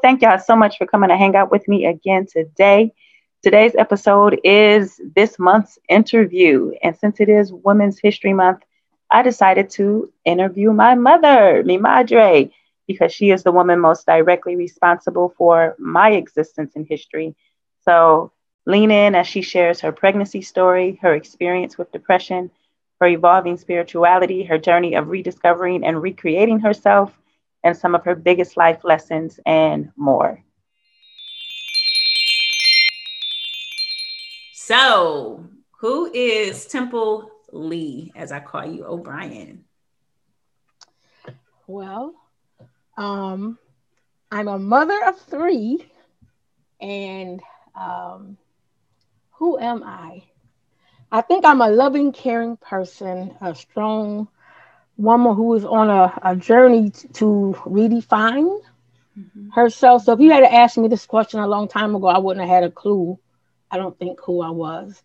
Thank y'all so much for coming to hang out with me again today. Today's episode is this month's interview. And since it is Women's History Month, I decided to interview my mother, Mi Madre, because she is the woman most directly responsible for my existence in history. So lean in as she shares her pregnancy story, her experience with depression, her evolving spirituality, her journey of rediscovering and recreating herself, and some of her biggest life lessons and more. So, who is Temple Lee, as I call you, O'Brien? Well, um, I'm a mother of three, and um, who am I? I think I'm a loving, caring person, a strong woman who is on a, a journey to redefine mm-hmm. herself. So if you had to ask me this question a long time ago, I wouldn't have had a clue. I don't think who I was.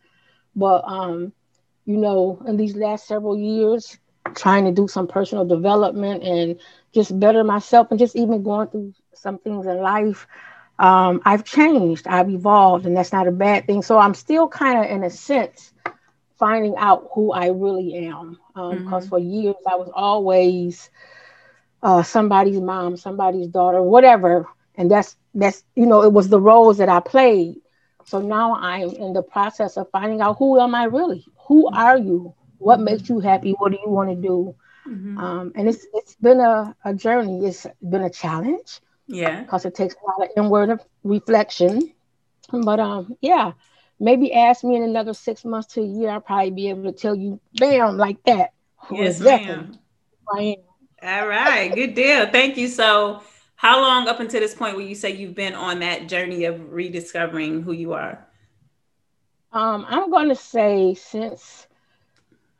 But um, you know, in these last several years, trying to do some personal development and just better myself and just even going through some things in life um, i've changed i've evolved and that's not a bad thing. So i'm still kind of in a sense finding out who i really am. Because um, mm-hmm. for years i was always uh, somebody's mom somebody's daughter whatever. And that's that's you know it was the roles that i played. So now i'm in the process of finding out who am i really? Who are you? What makes you happy? What do you want to do? Mm-hmm. um, and it's it's been a, a journey. It's been a challenge yeah. Because it takes a lot of inward reflection. But um yeah maybe ask me in another six months to a year i'll probably be able to tell you bam like that. Yes ma'am. I am. all right. Good deal. Thank you. So how long up until this point will you say you've been on that journey of rediscovering who you are? Um, I'm going to say since,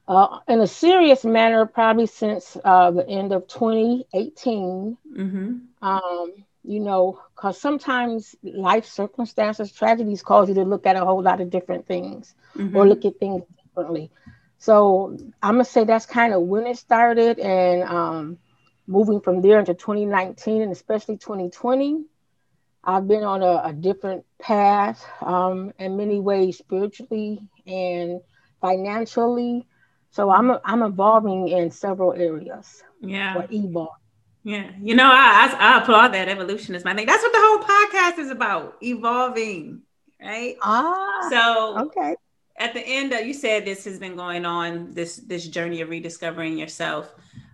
uh, in a serious manner, probably since uh, the end of 2018. Mm-hmm. Um, you know, because sometimes life circumstances, tragedies cause you to look at a whole lot of different things mm-hmm. or look at things differently. So I'm gonna say that's kind of when it started, and um, moving from there into 2019 and especially 2020. I've been on a, a different path um, in many ways, spiritually and financially. So I'm I'm evolving in several areas. Yeah. Or evolve. Yeah. You know, I, I, I applaud that. Evolution is my thing. That's what the whole podcast is about. Evolving. Right. Ah. So okay. At the end, of, you said this has been going on this this journey of rediscovering yourself.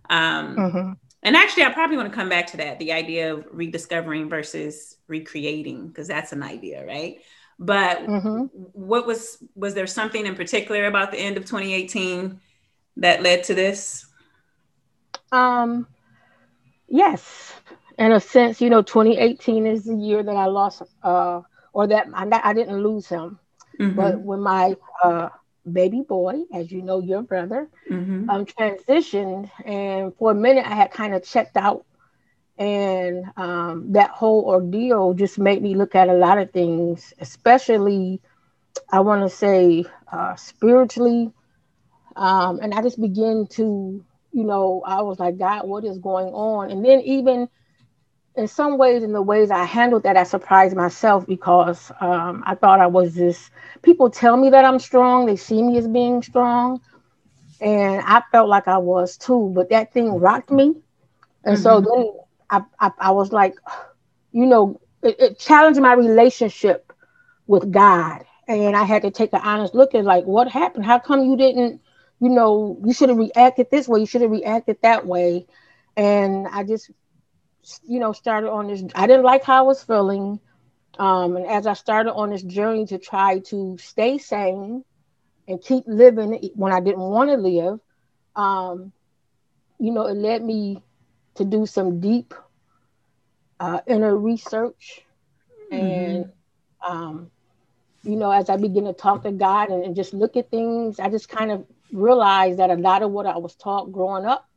Um, mm-hmm. And actually, I probably want to come back to that the idea of rediscovering versus recreating, because that's an idea, right? But mm-hmm. what was, was there something in particular about the end of 2018 that led to this? Um, yes. In a sense, you know, 2018 is the year that I lost, uh, or that I, I didn't lose him. Mm-hmm. But when my uh, baby boy, as you know, your brother, mm-hmm. um, transitioned. And for a minute, I had kind of checked out. And um, that whole ordeal just made me look at a lot of things, especially, I want to say, uh, spiritually. Um, and I just began to, you know, I was like, God, what is going on? And then even in some ways, in the ways I handled that, I surprised myself because um, I thought I was this. People tell me that I'm strong, they see me as being strong. And I felt like I was too, but that thing rocked me. And mm-hmm. so then I, I, I, was like, you know, it, it, challenged my relationship with God. And I had to take an honest look at like, what happened? How come you didn't, you know, you should have reacted this way, you should have reacted that way. And I just you know, started on this. I didn't like how I was feeling. Um, and as I started on this journey to try to stay sane and keep living when I didn't want to live, um, you know, it led me to do some deep uh, inner research. Mm-hmm. And, um, you know, as I begin to talk to God and, and just look at things, I just kind of realized that a lot of what I was taught growing up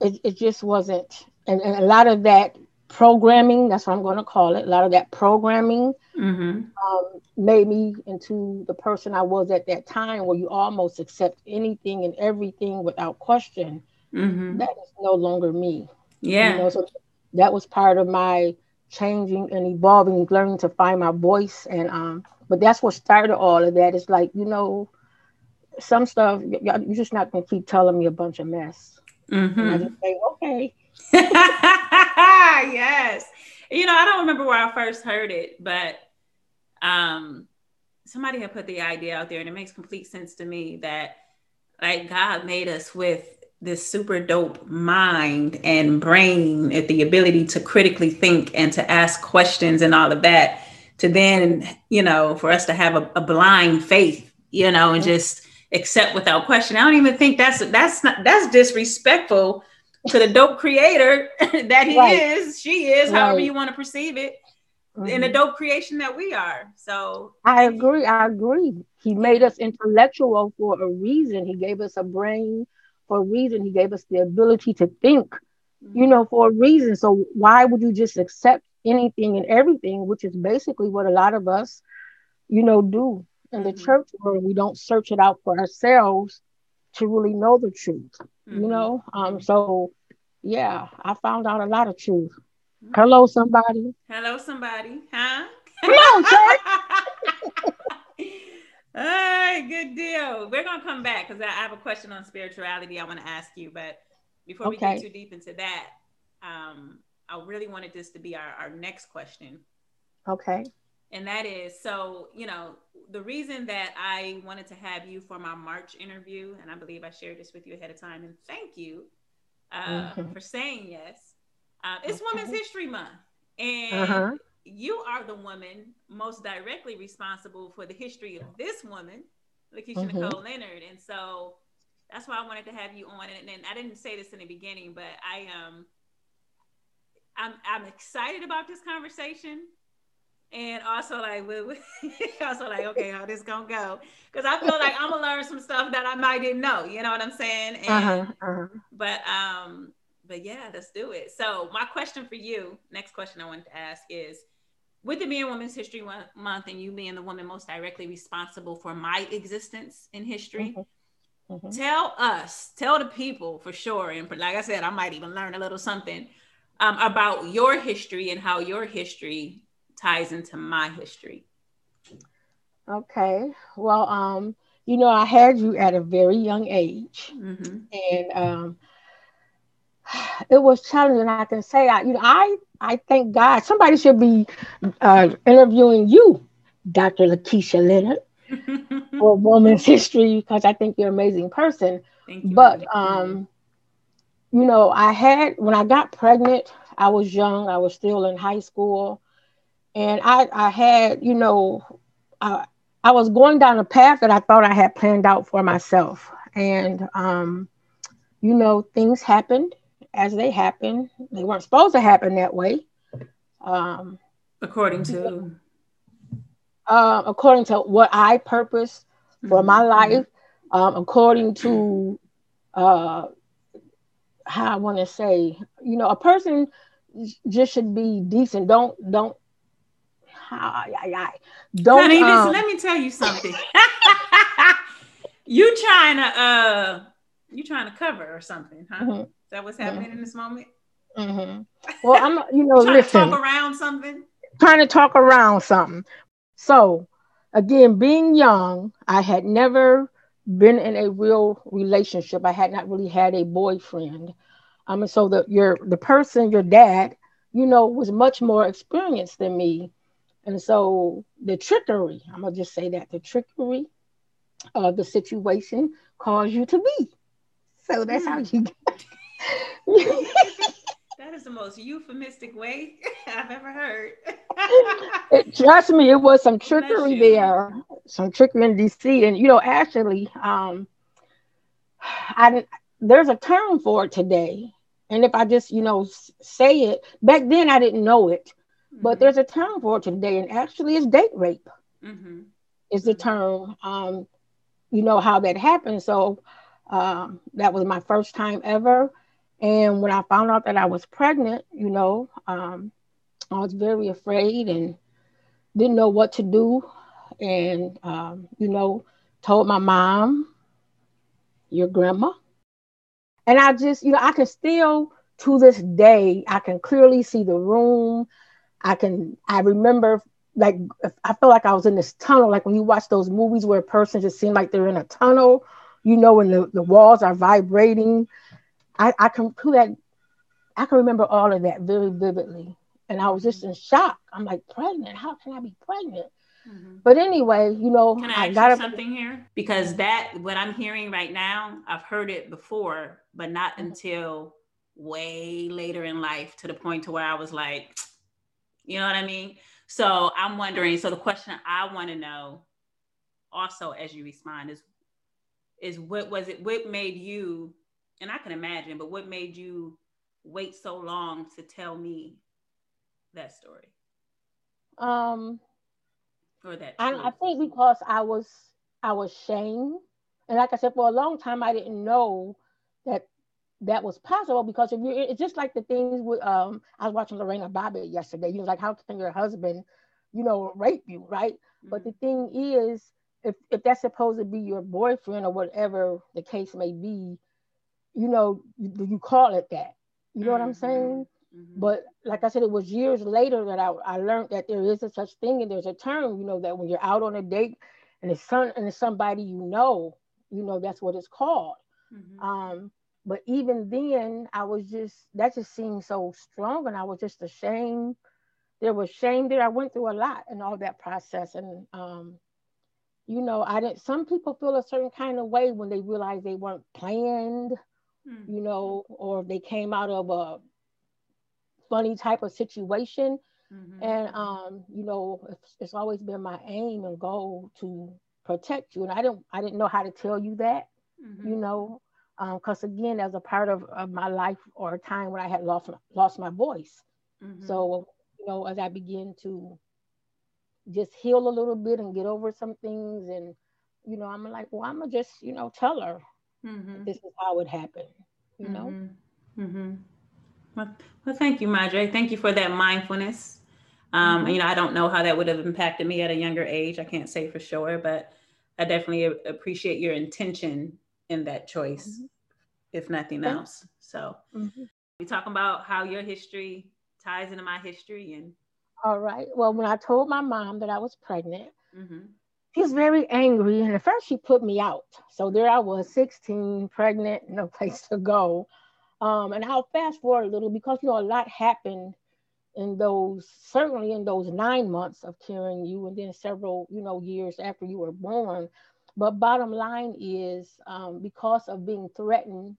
it, it just wasn't and, and a lot of that programming, that's what I'm going to call it, a lot of that programming mm-hmm. um, made me into the person I was at that time, where you almost accept anything and everything without question. Mm-hmm. That is no longer me. Yeah. You know, so that was part of my changing and evolving, learning to find my voice. And um, but that's what started all of that. It's like, you know, some stuff you're just not gonna keep telling me a bunch of mess. Mm-hmm. And I just say, okay. yes. You know, I don't remember where I first heard it, but um somebody had put the idea out there and it makes complete sense to me that like God made us with this super dope mind and brain at the ability to critically think and to ask questions and all of that to then you know for us to have a, a blind faith you know and mm-hmm. just accept without question i don't even think that's that's not that's disrespectful to the dope creator that he right. is she is right. however you want to perceive it mm-hmm. in the mm-hmm. dope creation that we are so i agree i agree he made us intellectual for a reason he gave us a brain for a reason. He gave us the ability to think, you know, for a reason. So why would you just accept anything and everything, which is basically what a lot of us, you know, do in the mm-hmm. church world. We don't search it out for ourselves to really know the truth, mm-hmm. you know. Um, so yeah, I found out a lot of truth. Mm-hmm. Hello, somebody. Hello, somebody. Huh? Come on, church. All right, good deal. We're gonna come back because I have a question on spirituality I want to ask you, but before okay. we get too deep into that, um, I really wanted this to be our, our next question. Okay. And that is so, you know, the reason that I wanted to have you for my March interview, and I believe I shared this with you ahead of time, and thank you uh, mm-hmm. for saying yes. Uh, it's okay. Women's History Month, and uh-huh you are the woman most directly responsible for the history of this woman, Lakeisha mm-hmm. Nicole Leonard. And so that's why I wanted to have you on. And, and I didn't say this in the beginning, but I um I'm I'm excited about this conversation. And also like we also like, okay, how this gonna go? Because I feel like I'm gonna learn some stuff that I might didn't know. You know what I'm saying? And, uh-huh, uh-huh. But um, but yeah, let's do it. So my question for you, next question I wanted to ask is, with it being Women's History Month and you being the woman most directly responsible for my existence in history, mm-hmm. Mm-hmm. tell us, tell the people for sure, and like I said, I might even learn a little something um, about your history and how your history ties into my history. Okay. Well, um, you know, I had you at a very young age, mm-hmm. and um, it was challenging. I can say, I, you know, I I thank God. Somebody should be uh, interviewing you, Dr. Lakeisha Leonard, for Women's History, because I think you're an amazing person. You, but, um, you know, I had, when I got pregnant, I was young, I was still in high school. And I, I had, you know, I, I was going down a path that I thought I had planned out for myself. And, um, you know, things happened as they happen. They weren't supposed to happen that way. Um, according to uh, according to what I purpose for mm-hmm. my life, um, according to uh, how I want to say, you know, a person just should be decent. Don't don't. Don't. Honey, um, listen, let me tell you something. you trying to uh, you trying to cover or something, huh? Mm-hmm that what's happening mm-hmm. in this moment? Mm-hmm. Well, I'm, you know, trying listen, to talk around something. Trying to talk around something. So, again, being young, I had never been in a real relationship. I had not really had a boyfriend. Um, and so the your the person, your dad, you know, was much more experienced than me. And so the trickery, I'm gonna just say that the trickery of the situation caused you to be. So that's how you get that is the most euphemistic way I've ever heard. it, trust me, it was some trickery there, some trickery and deceit. And you know, actually, um, I there's a term for it today. And if I just, you know, say it, back then I didn't know it, mm-hmm. but there's a term for it today, and actually it's date rape. Mm-hmm. Is the term, um, you know, how that happened. So um, that was my first time ever And when I found out that I was pregnant, you know, um, I was very afraid and didn't know what to do. And, um, you know, told my mom, your grandma. And I just, you know, I can still to this day, I can clearly see the room. I can, I remember like, I felt like I was in this tunnel. Like when you watch those movies where a person just seems like they're in a tunnel, you know, when the, the walls are vibrating. I, I can do that. I can remember all of that very vividly. And I was just in shock. I'm like, pregnant? How can I be pregnant? Mm-hmm. But anyway, you know, can I, I got something here because that what I'm hearing right now, I've heard it before, but not mm-hmm. until way later in life to the point to where I was like, you know what I mean? So I'm wondering. So the question I want to know, also as you respond, is is what was it? What made you? And I can imagine, but what made you wait so long to tell me that story? Um, or that I, I think because I was I was shamed, and like I said, for a long time I didn't know that that was possible because if you it's just like the things with um I was watching Lorena Bobbitt yesterday. You know, like how can your husband, you know, rape you, right? Mm-hmm. But the thing is, if if that's supposed to be your boyfriend or whatever the case may be, you know, you, you call it that. You know mm-hmm. what I'm mm-hmm. saying? Mm-hmm. But like I said, it was years later that I, I learned that there is a such thing and there's a term, you know, that when you're out on a date and it's some and it's somebody you know, you know, that's what it's called. Mm-hmm. Um, but even then, I was just that just seemed so strong, and I was just ashamed. There was shame there. I went through a lot in all that process, and um, you know, I didn't. Some people feel a certain kind of way when they realize they weren't planned, mm-hmm. you know, or they came out of a funny type of situation. Mm-hmm. And um, you know, it's, it's, always been my aim and goal to protect you. And I didn't I didn't know how to tell you that, mm-hmm. you know, because um, again, as a part of, of my life or a time when I had lost my, lost my voice. Mm-hmm. So you know, as I begin to just heal a little bit and get over some things, and you know, I'm like, well, I'm gonna just you know tell her mm-hmm. this is how it happened, you know. Mm-hmm. Mm-hmm. Well, well, thank you, Madre. Thank you for that mindfulness. Um, mm-hmm. You know, I don't know how that would have impacted me at a younger age. I can't say for sure, but I definitely appreciate your intention in that choice, mm-hmm. if nothing else. So mm-hmm. we talk about how your history ties into my history and. All right. Well, when I told my mom that I was pregnant, mm-hmm. she was very angry, and at first she put me out. So there I was, 16, pregnant, no place to go. Um, and I'll fast forward a little because you know a lot happened in those certainly in those nine months of carrying you, and then several you know years after you were born. But bottom line is um, because of being threatened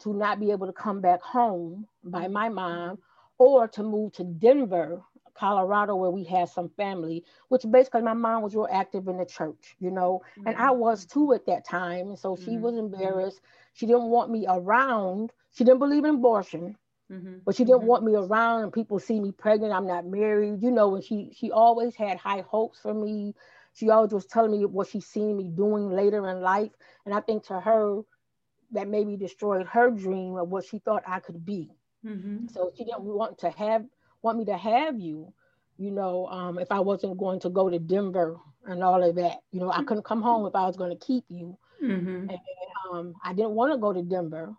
to not be able to come back home by my mom or to move to Denver, Colorado, where we had some family, which basically my mom was real active in the church, you know, mm-hmm. and I was too at that time. And so she mm-hmm. was embarrassed. She didn't want me around. She didn't believe in abortion, mm-hmm. but she didn't mm-hmm. want me around and people see me pregnant. I'm not married, you know. And she she always had high hopes for me. She always was telling me what she seen me doing later in life, and I think to her that maybe destroyed her dream of what she thought I could be. Mm-hmm. So she didn't want to have want me to have you, you know, um, if I wasn't going to go to Denver and all of that. You know, I couldn't come home if I was going to keep you. Mm-hmm. And um, I didn't want to go to Denver.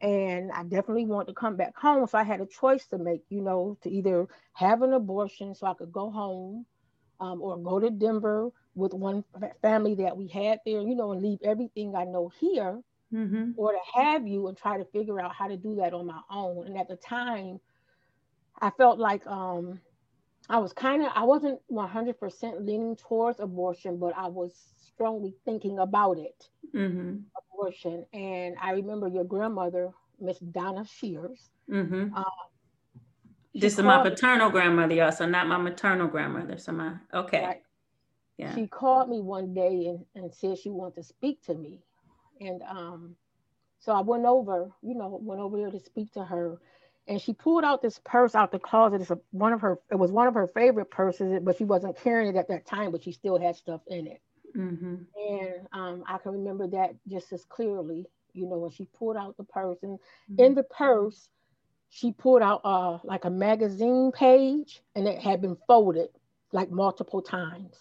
And I definitely wanted to come back home. So I had a choice to make, you know, to either have an abortion so I could go home um, or go to Denver with one family that we had there, you know, and leave everything I know here, mm-hmm. or to have you and try to figure out how to do that on my own. And at the time, I felt like um, I was kind of, I wasn't 100% leaning towards abortion, but I was strongly thinking about it, mm-hmm. abortion. And I remember your grandmother, Miss Donna Shears. Mm-hmm. Um, this is my paternal grandmother, y'all, so not my maternal grandmother. So my, okay. Right. Yeah. She called me one day and, and said she wanted to speak to me. And um, so I went over, you know, went over there to speak to her and she pulled out this purse out the closet. It's a, one of her. It was one of her favorite purses, but she wasn't carrying it at that time. But she still had stuff in it. Mm-hmm. And um, I can remember that just as clearly, you know, when she pulled out the purse. And mm-hmm. in the purse, she pulled out uh, like a magazine page and it had been folded like multiple times.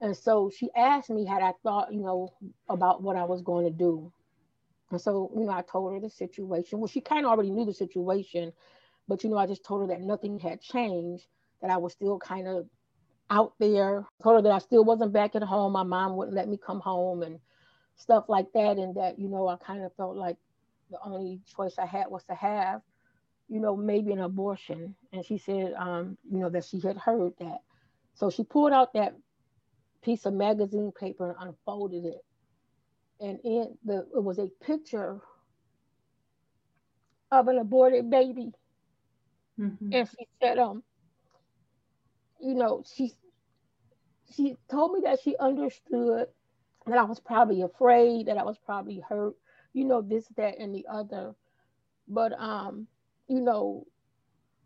And so she asked me had I thought, you know, about what I was going to do. And so, you know, I told her the situation. Well, she kind of already knew the situation, but, you know, I just told her that nothing had changed, that I was still kind of out there. Told her that I still wasn't back at home. My mom wouldn't let me come home and stuff like that. And that, you know, I kind of felt like the only choice I had was to have, you know, maybe an abortion. And she said, um, you know, that she had heard that. So she pulled out that piece of magazine paper and unfolded it. And in the it was a picture of an aborted baby. Mm-hmm. And she said, um, you know, she she told me that she understood that I was probably afraid, that I was probably hurt, you know, this, that, and the other. But um, you know,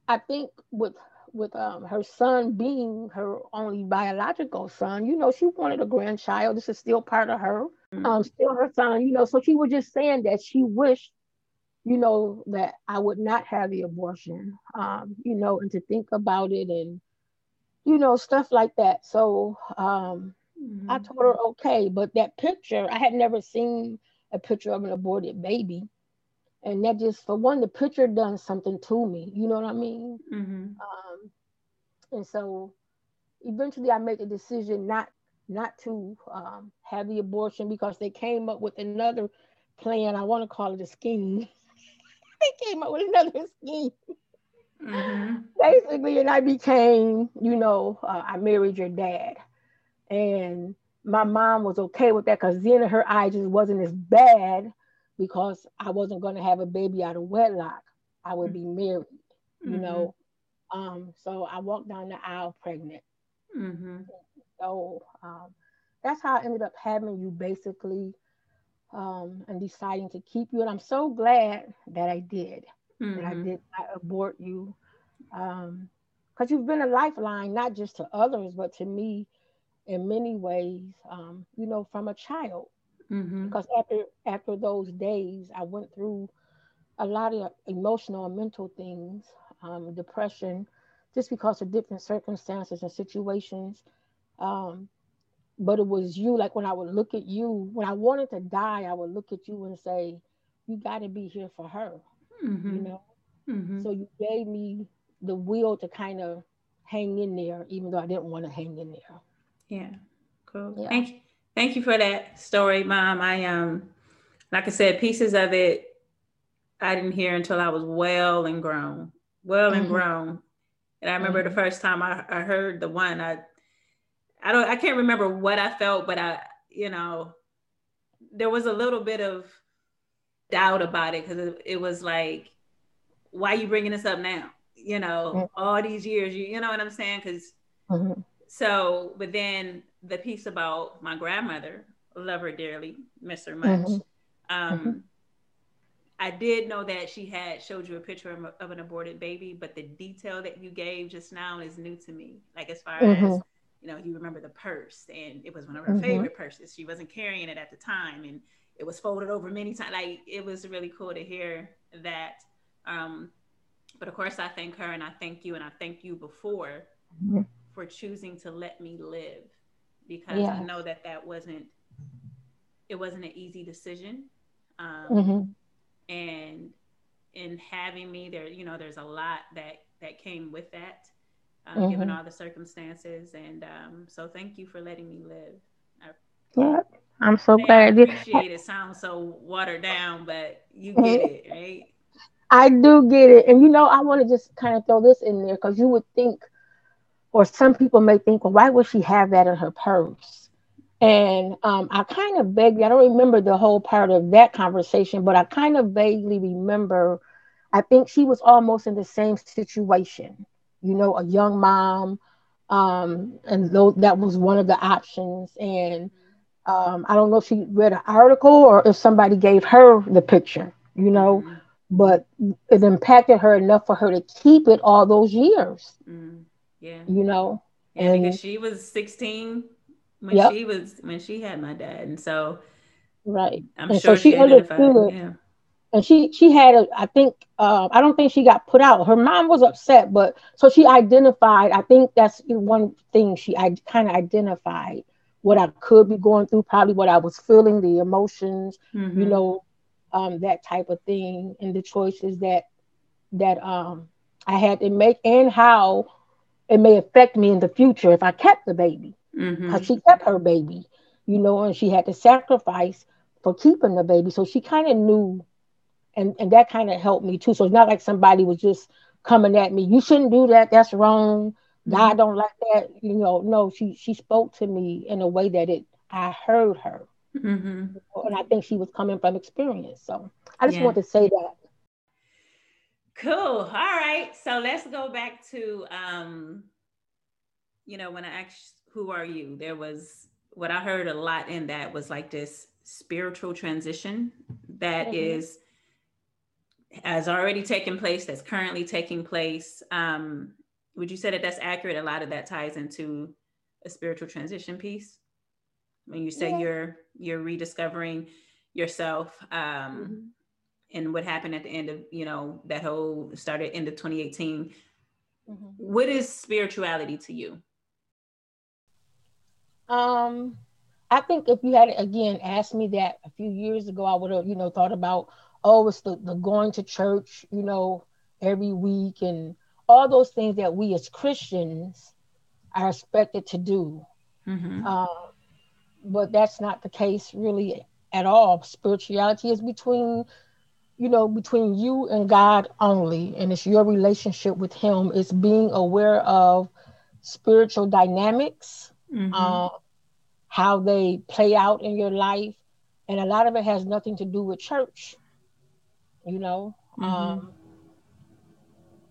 I think with with um, her son being her only biological son, you know, she wanted a grandchild. This is still part of her, mm-hmm. um, still her son, you know. So she was just saying that she wished, you know, that I would not have the abortion, um, you know, and to think about it and, you know, stuff like that. So um, mm-hmm. I told her, okay, but that picture, I had never seen a picture of an aborted baby and that just for one the picture done something to me you know what i mean? Mm-hmm. um, and so eventually i made the decision not not to um, have the abortion because they came up with another plan. I want to call it a scheme. They came up with another scheme. Mm-hmm. basically and i became you know uh, i married your dad. And my mom was okay with that because then her eye just wasn't as bad because I wasn't going to have a baby out of wedlock. I would be married, you mm-hmm. know. Um, so I walked down the aisle pregnant. Mm-hmm. So um, that's how I ended up having you basically um, and deciding to keep you. And I'm so glad that I did, mm-hmm. that I mm-hmm. did not abort you. Because um, you've been a lifeline, not just to others, but to me in many ways, um, you know, from a child. Mm-hmm. Because after after those days, I went through a lot of emotional and mental things, um, depression, just because of different circumstances and situations. Um, but it was you, like when I would look at you, when I wanted to die, I would look at you and say, You got to be here for her, mm-hmm. you know? Mm-hmm. So you gave me the will to kind of hang in there, even though I didn't want to hang in there. Yeah, cool. Yeah. Thank you. Thank you for that story, Mom. I um, like I said, pieces of it I didn't hear until I was well and grown, well mm-hmm. and grown. And I remember mm-hmm. the first time I, I heard the one, I I don't I can't remember what I felt, but I, you know, there was a little bit of doubt about it because it, it, was like, why are you bringing this up now? You know, mm-hmm. all these years, you, you know what I'm saying? Because mm-hmm. so, but then the piece about my grandmother, love her dearly, miss her much. Mm-hmm. Um, mm-hmm. I did know that she had showed you a picture of, of, an aborted baby, but the detail that you gave just now is new to me. Like as far mm-hmm. as you know, you remember the purse, and it was one of her mm-hmm. favorite purses. She wasn't carrying it at the time, and it was folded over many times. Like it was really cool to hear that. Um, but of course, I thank her, and I thank you, and I thank you before mm-hmm. for choosing to let me live because yeah. I know that that wasn't it wasn't an easy decision. Um, mm-hmm. And in having me there, you know, there's a lot that that came with that, um, mm-hmm. given all the circumstances. And um, so, thank you for letting me live. I, yeah, I'm so glad. I appreciate it. Sounds so watered down, but you mm-hmm. get it, right? I do get it, and you know, I want to just kind of throw this in there because you would think or some people may think, well, why would she have that in her purse? And um, I kind of vaguely, I don't remember the whole part of that conversation, but I kind of vaguely remember, I think she was almost in the same situation, you know, a young mom. Um, and though that was one of the options. And um, I don't know if she read an article or if somebody gave her the picture, you know, mm-hmm. but it impacted her enough for her to keep it all those years. Mm-hmm. Yeah. You know? Yeah, and because she was 16 when yep. she was when she had my dad. And so Right. I'm and sure so she, she understood. Yeah. And she she had a, I think uh, I don't think she got put out. Her mom was upset, but so she identified. I think that's one thing she I kind of identified what I could be going through, probably what I was feeling, the emotions, mm-hmm. you know, um, that type of thing, and the choices that that um, I had to make, and how it may affect me in the future if I kept the baby, because mm-hmm. she kept her baby, you know, and she had to sacrifice for keeping the baby. So she kind of knew, and, and that kind of helped me too. So it's not like somebody was just coming at me, you shouldn't do that, that's wrong. God mm-hmm. don't like that. You know, no, she she spoke to me in a way that it I heard her. Mm-hmm. And I think she was coming from experience. So I just yeah. want to say that. Cool. All right. So let's go back to um, you know, when I asked who are you, there was what I heard a lot in that was like this spiritual transition that mm-hmm. is has already taken place, that's currently taking place. Um, would you say that that's accurate? A lot of that ties into a spiritual transition piece. When you say yeah. you're you're rediscovering yourself, um, mm-hmm. And what happened at the end of you know that whole started end of 2018. Mm-hmm. What is spirituality to you? Um, I think if you had again asked me that a few years ago, I would have, you know, thought about, oh, it's the, the going to church, you know, every week and all those things that we as Christians are expected to do. Mm-hmm. Uh, but that's not the case really at all. Spirituality is between, you know, between you and God only, and it's your relationship with Him. It's being aware of spiritual dynamics. Mm-hmm. Uh, how they play out in your life. And a lot of it has nothing to do with church, you know, mm-hmm. um,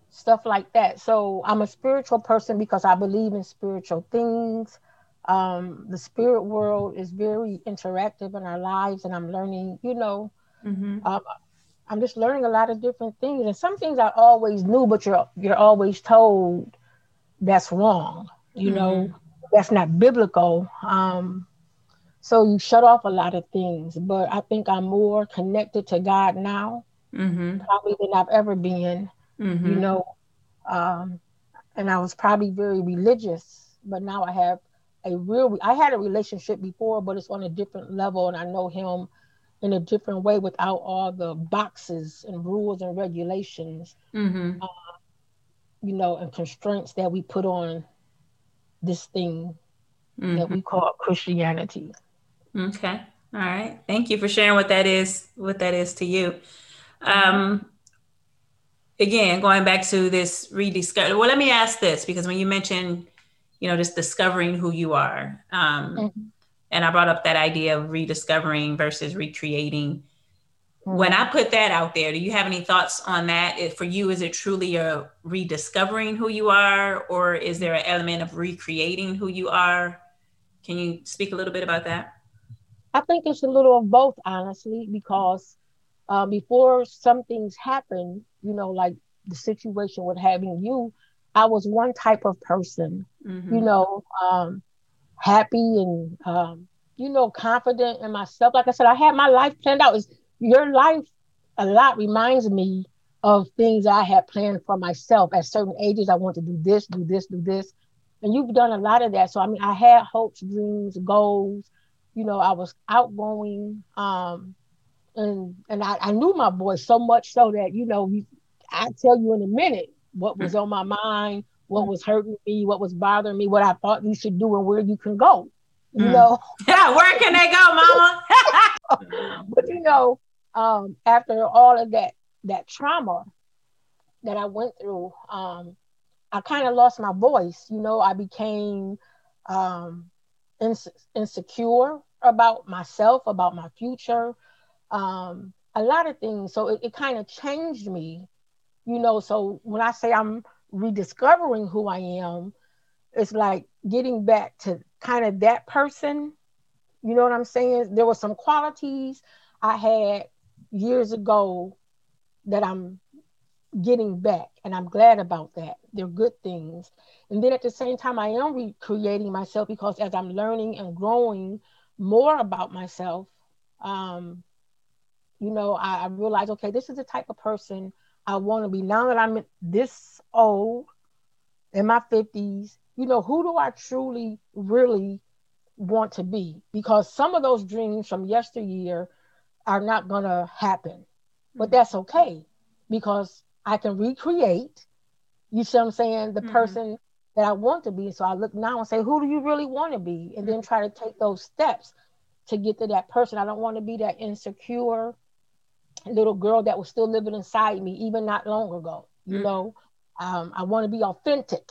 stuff like that. So I'm a spiritual person because I believe in spiritual things. Um, the spirit world is very interactive in our lives, and I'm learning, you know, mm-hmm. um, I'm just learning a lot of different things. And some things I always knew, but you're you're always told that's wrong, you mm-hmm. know that's not biblical. Um, so you shut off a lot of things. But I think I'm more connected to God now, mm-hmm. probably than I've ever been. Mm-hmm. You know, um, and I was probably very religious, but now I have a real. I had a relationship before, but it's on a different level, and I know Him in a different way without all the boxes and rules and regulations. Mm-hmm. Uh, you know, and constraints that we put on this thing mm-hmm. that we call Christianity. Okay. All right. Thank you for sharing what that is, what that is to you. Um, again, going back to this rediscover. Well, let me ask this because when you mentioned, you know, just discovering who you are, um, mm-hmm. And I brought up that idea of rediscovering versus recreating. When I put that out there, do you have any thoughts on that? If for you, is it truly a rediscovering who you are, or is there an element of recreating who you are? Can you speak a little bit about that? I think it's a little of both, honestly, because uh, before some things happen, you know, like the situation with having you, I was one type of person, mm-hmm. you know, um, happy and, um, you know, confident in myself. Like I said, I had my life planned out. It's, your life a lot reminds me of things I had planned for myself at certain ages. I want to do this, do this, do this. And you've done a lot of that. So I mean, I had hopes, dreams, goals. You know, I was outgoing. Um, and and I, I knew my voice so much so that, you know, I tell you in a minute what was on my mind, what was hurting me, what was bothering me, what I thought you should do and where you can go. You mm. know. Yeah, where can they go, mama? but you know, um, after all of that that trauma that I went through, um, I kind of lost my voice. You know, I became um, ins- insecure about myself, about my future, um, a lot of things. So it, it kind of changed me. You know, so when I say I'm rediscovering who I am, it's like getting back to kind of that person. You know what I'm saying? There were some qualities I had years ago that I'm getting back, and I'm glad about that. They're good things. And then at the same time, I am recreating myself because as I'm learning and growing more about myself, um, you know, I, I realized, okay, this is the type of person I want to be. Now that I'm this old, in my 50s, you know, who do I truly, really want to be? Because some of those dreams from yesteryear are not going to happen. But that's okay because I can recreate, you see what I'm saying, the mm-hmm. person that I want to be. So I look now and say, who do you really want to be? And then try to take those steps to get to that person. I don't want to be that insecure little girl that was still living inside me, even not long ago. You mm-hmm. know, um, I want to be authentic.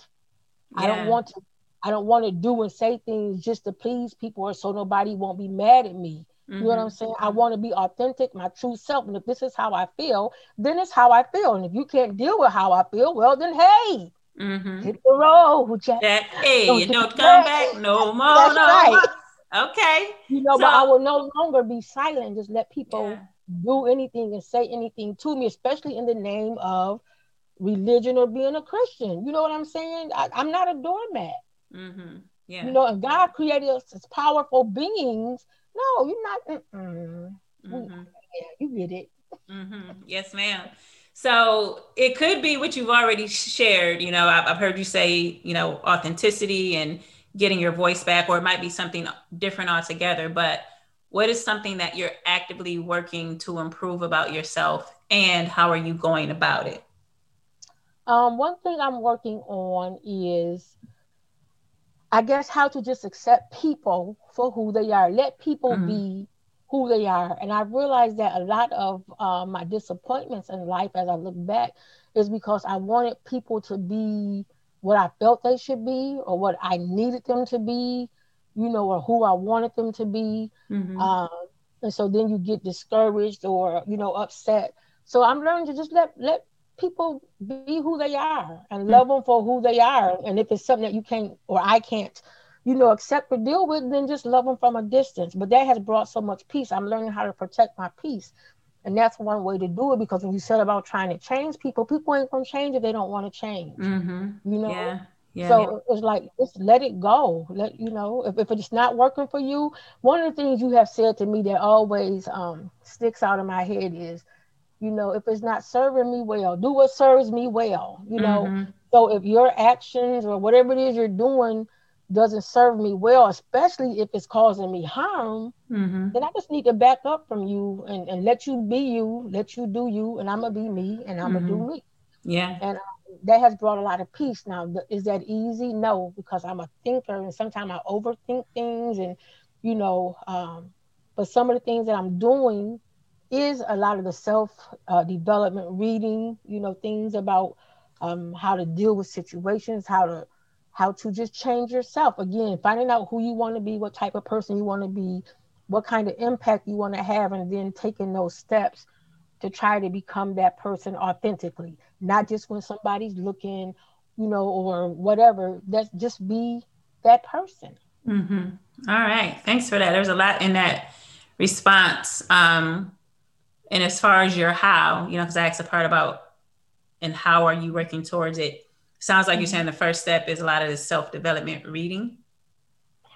Yeah. I don't want to. I don't want to do and say things just to please people or so nobody won't be mad at me. Mm-hmm. You know what I'm mm-hmm. saying? I want to be authentic, my true self. And if this is how I feel, then it's how I feel. And if you can't deal with how I feel, well, then hey, mm-hmm. hit the road, Jack. That, hey, don't you don't come back no more. That's no right. More. Okay. You know, so, but I will no longer be silent. Just let people yeah. Do anything and say anything to me, especially in the name of religion or being a Christian. You know what I'm saying? I, am not a doormat. Mm-hmm. Yeah. You know, and God created us as powerful beings. No, you're not. Mm-hmm. Yeah, you get it. Mm-hmm. Yes, ma'am. So it could be what you've already shared. You know, I've, I've heard you say, you know, authenticity and getting your voice back, or it might be something different altogether. But what is something that you're actively working to improve about yourself, and how are you going about it? Um, one thing I'm working on is, I guess, how to just accept people for who they are. Let people mm-hmm. be who they are. And I realized that a lot of uh, my disappointments in life, as I look back, is because I wanted people to be what I felt they should be, or what I needed them to be, you know, or who I wanted them to be. Mm-hmm. Uh, and so then you get discouraged or you know upset. So I'm learning to just let let people be who they are and love them for who they are. And if it's something that you can't or I can't, you know, accept or deal with, then just love them from a distance. But that has brought so much peace. I'm learning how to protect my peace. And that's one way to do it because when you said about trying to change people, people ain't gonna change if they don't want to change. Mm-hmm. You know? Yeah. Yeah. So it's like just let it go. Let you know if, if it's not working for you. One of the things you have said to me that always um, sticks out in my head is you know if it's not serving me well do what serves me well you know mm-hmm. so if your actions or whatever it is you're doing doesn't serve me well especially if it's causing me harm mm-hmm. then i just need to back up from you and, and let you be you let you do you and i'm gonna be me and i'm mm-hmm. gonna do mm-hmm. me yeah and uh, that has brought a lot of peace now is that easy no because i'm a thinker and sometimes i overthink things and you know um, but some of the things that i'm doing is a lot of the self uh, development reading, you know, things about um, how to deal with situations, how to how to just change yourself. Again, finding out who you want to be, what type of person you want to be, what kind of impact you want to have, and then taking those steps to try to become that person authentically, not just when somebody's looking, you know, or whatever. That's just be that person. Mm-hmm. All right. Thanks for that. There's a lot in that response. Um, and as far as your how, you know, because I asked a part about and how are you working towards it? Sounds like you're saying the first step is a lot of the self development reading.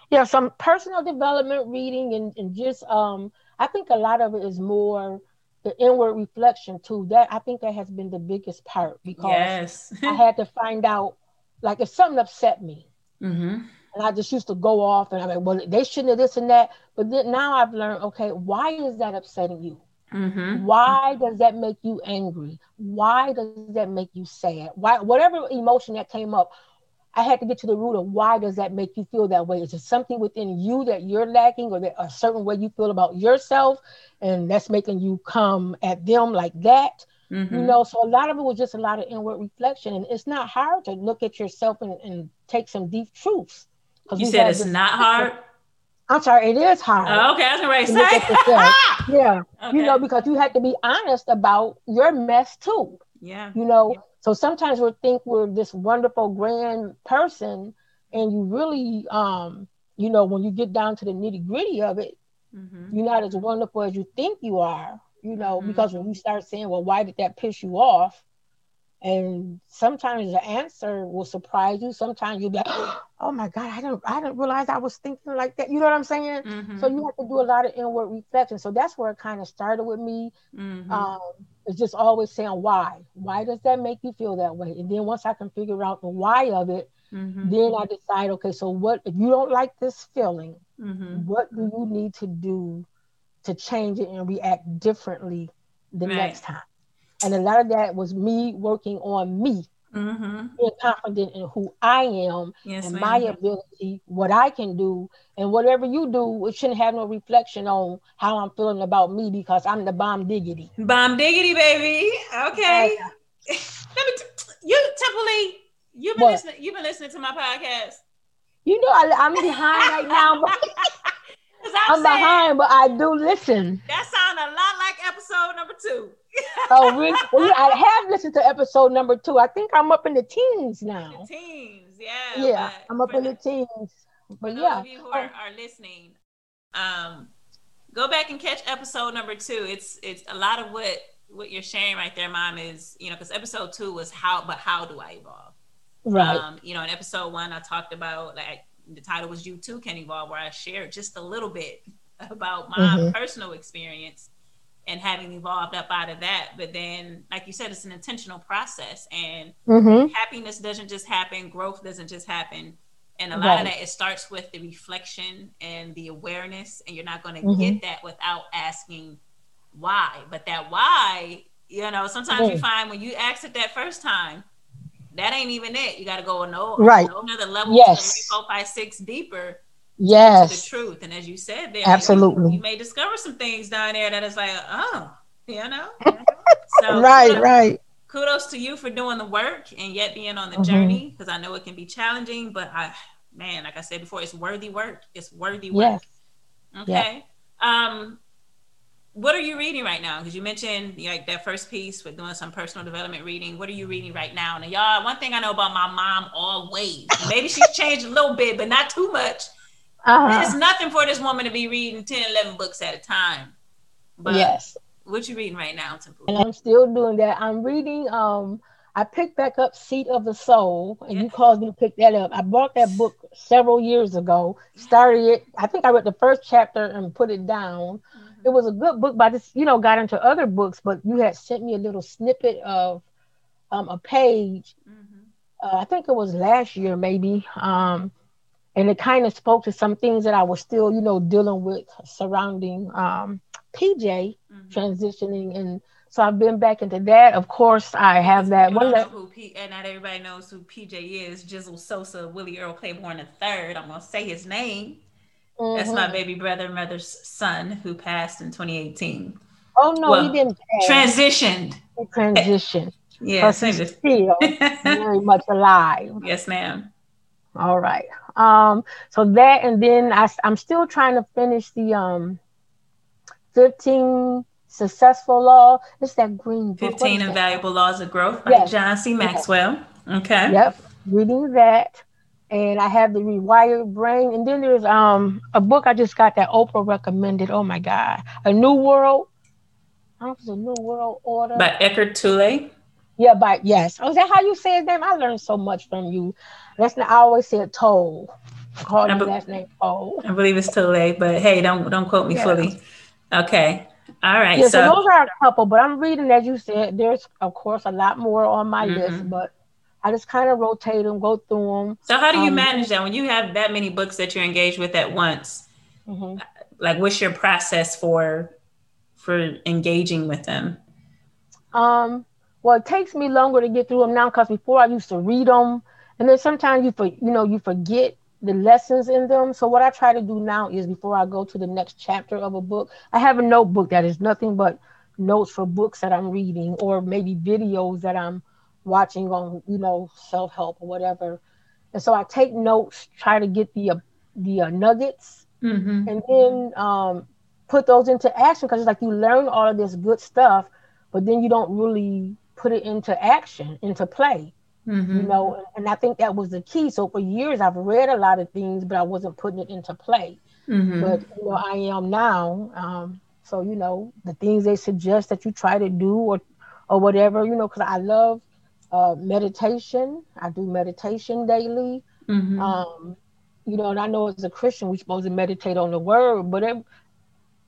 Yeah, some personal development reading and, and just um I think a lot of it is more the inward reflection too. That I think that has been the biggest part because yes. I had to find out like if something upset me. Mm-hmm. And I just used to go off and I'm like, well, they shouldn't have this and that. But then now I've learned, okay, why is that upsetting you? Mm-hmm. Why does that make you angry? Why does that make you sad? Why, whatever emotion that came up, I had to get to the root of why does that make you feel that way? Is it something within you that you're lacking, or that a certain way you feel about yourself, and that's making you come at them like that? Mm-hmm. You know, so a lot of it was just a lot of inward reflection, and it's not hard to look at yourself and, and take some deep truths. You said it's not hard. I'm sorry, it is hard. Oh, okay, I was going to say. yeah, okay. you know, because you have to be honest about your mess too. Yeah. You know, yeah. so sometimes we think we're this wonderful, grand person, and you really, um, you know, when you get down to the nitty gritty of it, mm-hmm. you're not as wonderful as you think you are. You know, mm-hmm. because when you start saying, "Well, why did that piss you off?" And sometimes the answer will surprise you. Sometimes you'll be like, "Oh my God, I didn't, I didn't realize I was thinking like that." You know what I'm saying? Mm-hmm. So you have to do a lot of inward reflection. So that's where it kind of started with me. Mm-hmm. Um, it's just always saying why. Why does that make you feel that way? And then once I can figure out the why of it, mm-hmm. then I decide, okay, so what if you don't like this feeling? Mm-hmm. What do you need to do to change it and react differently the right. next time? And a lot of that was me working on me, mm-hmm. being confident in who I am yes, and ma'am. my ability, what I can do, and whatever you do, it shouldn't have no reflection on how I'm feeling about me because I'm the bomb diggity. Bomb diggity, baby. Okay. Uh, Let me t- you Temple you've been what? listening. You've been listening to my podcast. You know, I, am behind right now. But I'm, I'm saying, behind, but I do listen. That sounds a lot like episode number two oh, really? Well, I have listened to episode number two. I think I'm up in the teens now. The teens, yeah. Yeah, I'm up in the, the teens. But those yeah, of you who are, are listening, um, go back and catch episode number two. It's it's a lot of what what you're sharing right there, mom. Is you know because episode two was how, but how do I evolve? Right. Um, you know, in episode one, I talked about like the title was "You Too Can Evolve," where I shared just a little bit about my mm-hmm. personal experience and having evolved up out of that. But then, like you said, it's an intentional process, and mm-hmm. happiness doesn't just happen, growth doesn't just happen. And a lot right. of that it starts with the reflection and the awareness, and you're not going to mm-hmm. get that without asking why. But that why, you know, sometimes you find when you ask it that first time, that ain't even it. You got to go no, right. no another level, yes. three, four, five, six deeper yes the truth and as you said there absolutely you, you, may discover some things down there that is like oh you know so right kudos, right kudos to you for doing the work and yet being on the mm-hmm. journey because i know it can be challenging but i man like i said before it's worthy work it's worthy work yes. okay yeah. um what are you reading right now? Because you mentioned like that first piece with doing some personal development reading. What are you reading right now? And y'all, one thing I know about my mom always, maybe she's changed a little bit, but not too much. Uh-huh. It's nothing for this woman to be reading 10, 11 books at a time. But yes. What you reading right now, Temple? And I'm still doing that. I'm reading um I picked back up Seat of the Soul, and yeah. you caused me to pick that up. I bought that book several years ago. Started it. I think I read the first chapter and put it down. Mm-hmm. It was a good book, but I just you know got into other books. But you had sent me a little snippet of um, a page. Mm-hmm. Uh, I think it was last year, maybe. Um, and it kind of spoke to some things that I was still, you know, dealing with surrounding um, PJ mm-hmm. transitioning, and so I've been back into that. Of course, I have that one. That, who P- and not everybody knows who PJ is. Jizzle Sosa, Willie Earl Claiborne III. I'm gonna say his name. Mm-hmm. That's my mm-hmm. baby brother, mother's son, who passed in 2018. Oh no, well, he didn't pass. transitioned. He transitioned. yeah, he's still very much alive. Yes, ma'am. All right. Um, so that, and then I, I'm still trying to finish the um, 15 successful law. It's that green book. 15 invaluable laws of growth by yes. John C. Maxwell. Okay. Yep. Reading that. And I have the rewired brain. And then there's um a book I just got that Oprah recommended. Oh my God. A New World. I don't know if it's a New World Order. By Eckhart Tolle. Yeah, by yes. Oh, is that how you say his name? I learned so much from you. That's not, I always said Toll. Call his last name Toll. I believe it's Tolle, but hey, don't don't quote me yeah. fully. Okay. All right. Yeah, so, so, those are a couple, but I'm reading, as you said, there's of course a lot more on my mm-hmm. list, but I just kind of rotate them, go through them. So how do you um, manage that when you have that many books that you're engaged with at once? Mm-hmm. Like, what's your process for for engaging with them? Um. Well, it takes me longer to get through them now because before I used to read them and then sometimes you for you know you forget the lessons in them. So what I try to do now is before I go to the next chapter of a book, I have a notebook that is nothing but notes for books that I'm reading or maybe videos that I'm watching on, you know, self-help or whatever. And so I take notes, try to get the uh, the uh, nuggets mm-hmm. and then um, put those into action because it's like you learn all of this good stuff, but then you don't really put it into action, into play. Mm-hmm. You know, and I think that was the key. So for years I've read a lot of things, but I wasn't putting it into play. Mm-hmm. But you know, I am now. Um, so you know, the things they suggest that you try to do or or whatever, you know, because I love uh, meditation. I do meditation daily. Mm-hmm. Um, you know, and I know as a Christian we're supposed to meditate on the word, but it,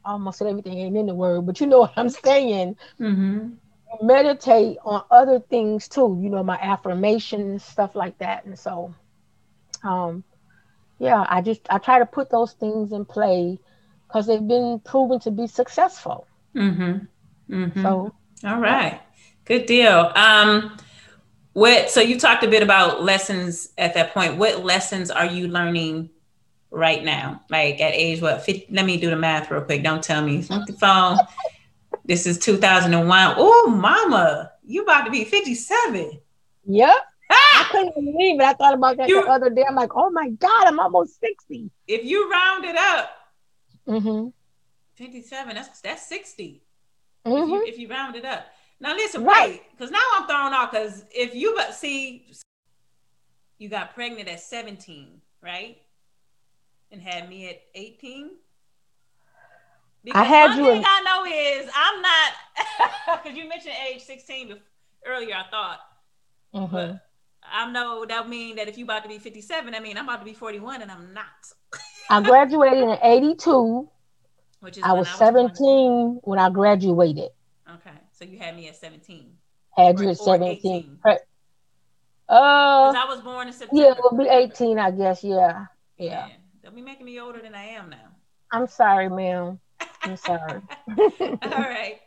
almost said everything ain't in the word, but you know what I'm saying. Mm-hmm. Meditate on other things too, you know, my affirmations, stuff like that. And so, um, yeah, I just I try to put those things in play because they've been proven to be successful. Mm-hmm. Mm-hmm. So, all right, good deal. Um, what? So you talked a bit about lessons at that point. What lessons are you learning right now? Like at age what? 50, let me do the math real quick. Don't tell me. the phone. This is 2001. Oh, mama, you about to be 57. Yep. Ah! I couldn't believe it. I thought about that you, the other day. I'm like, oh my God, I'm almost 60. If you round it up, mm-hmm. 57, that's that's 60. Mm-hmm. If, you, mm-hmm. if you round it up. Now listen, right? wait, because now I'm thrown off. Because if you but see, you got pregnant at 17, right? And had me at 18. Because I had one you. Thing in- I know is I'm not because you mentioned age 16 earlier. I thought, mm-hmm. but I know that mean that if you about to be 57, I mean I'm about to be 41, and I'm not. I graduated in 82. Which is I was, I was 17 born. when I graduated. Okay, so you had me at 17. Had or, you at 17? Uh, I was born in September. Yeah, it will be 18, I guess. Yeah, yeah. yeah. They'll be making me older than I am now. I'm sorry, ma'am. I'm sorry. All right.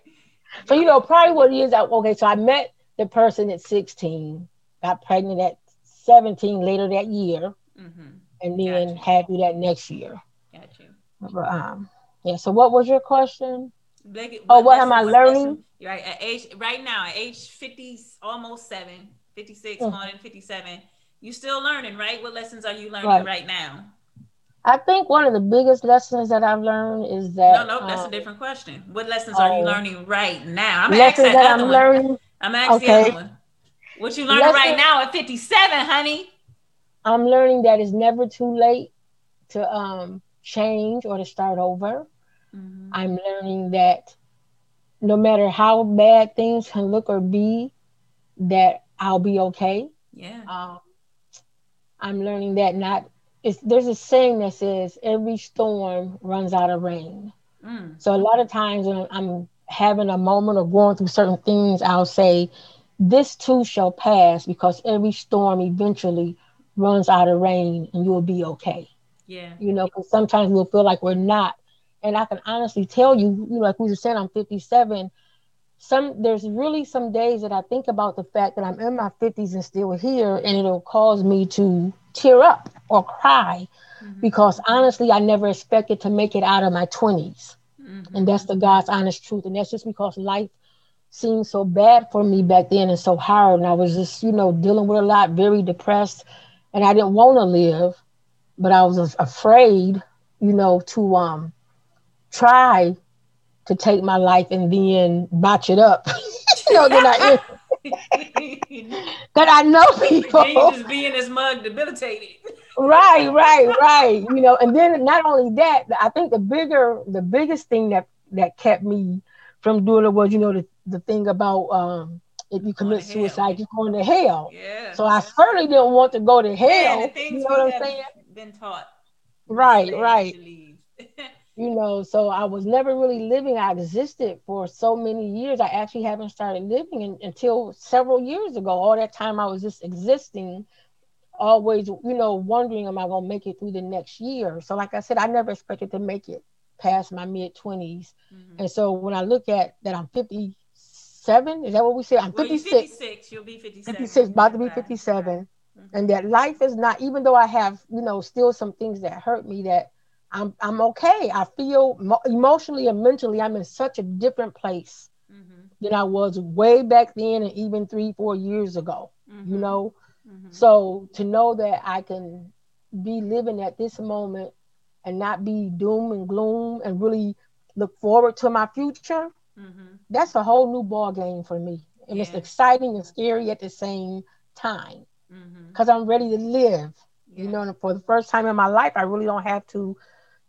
So you know, probably what it is. Okay, so I met the person at 16, got pregnant at 17 later that year, mm-hmm. and then gotcha. had you that next year. Got you. But, um, yeah. So what was your question? Like, oh, what am I learning? right at age right now at age 50, almost seven, 56, mm-hmm. going in 57. You still learning, right? What lessons are you learning right, right now? I think one of the biggest lessons that I've learned is that. No, no, that's um, a different question. What lessons are you oh. learning right now? I'm lessons that, that I'm one. learning. I'm asking okay. the other one. What you learning right now at 57, honey? I'm learning that it's never too late to um, change or to start over. Mm-hmm. I'm learning that no matter how bad things can look or be, that I'll be okay. Yeah. Um, I'm learning that not it's there's a saying that says every storm runs out of rain. Mm. So a lot of times when I'm having a moment or going through certain things, I'll say, This too shall pass because every storm eventually runs out of rain and you'll be okay. Yeah. You know, because sometimes we'll feel like we're not. And I can honestly tell you, you know, like we just said, I'm 57. Some there's really some days that I think about the fact that I'm in my 50s and still here, and it'll cause me to tear up or cry mm-hmm. because honestly, I never expected to make it out of my 20s. Mm-hmm. And that's the God's honest truth. And that's just because life seemed so bad for me back then and so hard. And I was just, you know, dealing with a lot, very depressed. And I didn't want to live, but I was afraid, you know, to um try to take my life and then botch it up. you know, then I that I know people. you just being this mug debilitated. right, right, right. You know, and then not only that, I think the bigger, the biggest thing that that kept me from doing it was, you know, the, the thing about um, if you commit suicide, you're going to hell. Yeah. So I certainly didn't want to go to hell. Yeah, you know what I'm saying? Been taught. Right, right. you know so i was never really living i existed for so many years i actually haven't started living in, until several years ago. All that time i was just existing always you know wondering am i going to make it through the next year? So like i said i never expected to make it past my mid 20s mm-hmm. and so when i look at that i'm 57 is that what we said? I'm well, 56 56 you'll be 57 56 about to be 57 mm-hmm. and that life is not even though i have you know still some things that hurt me that I'm I'm okay. I feel mo- emotionally and mentally I'm in such a different place mm-hmm. than I was way back then and even three four years ago. Mm-hmm. You know, mm-hmm. so to know that I can be living at this moment and not be doom and gloom and really look forward to my future. Mm-hmm. That's a whole new ball game for me, and yeah. it's exciting and scary at the same time because mm-hmm. I'm ready to live. Yeah. You know, for the first time in my life, I really don't have to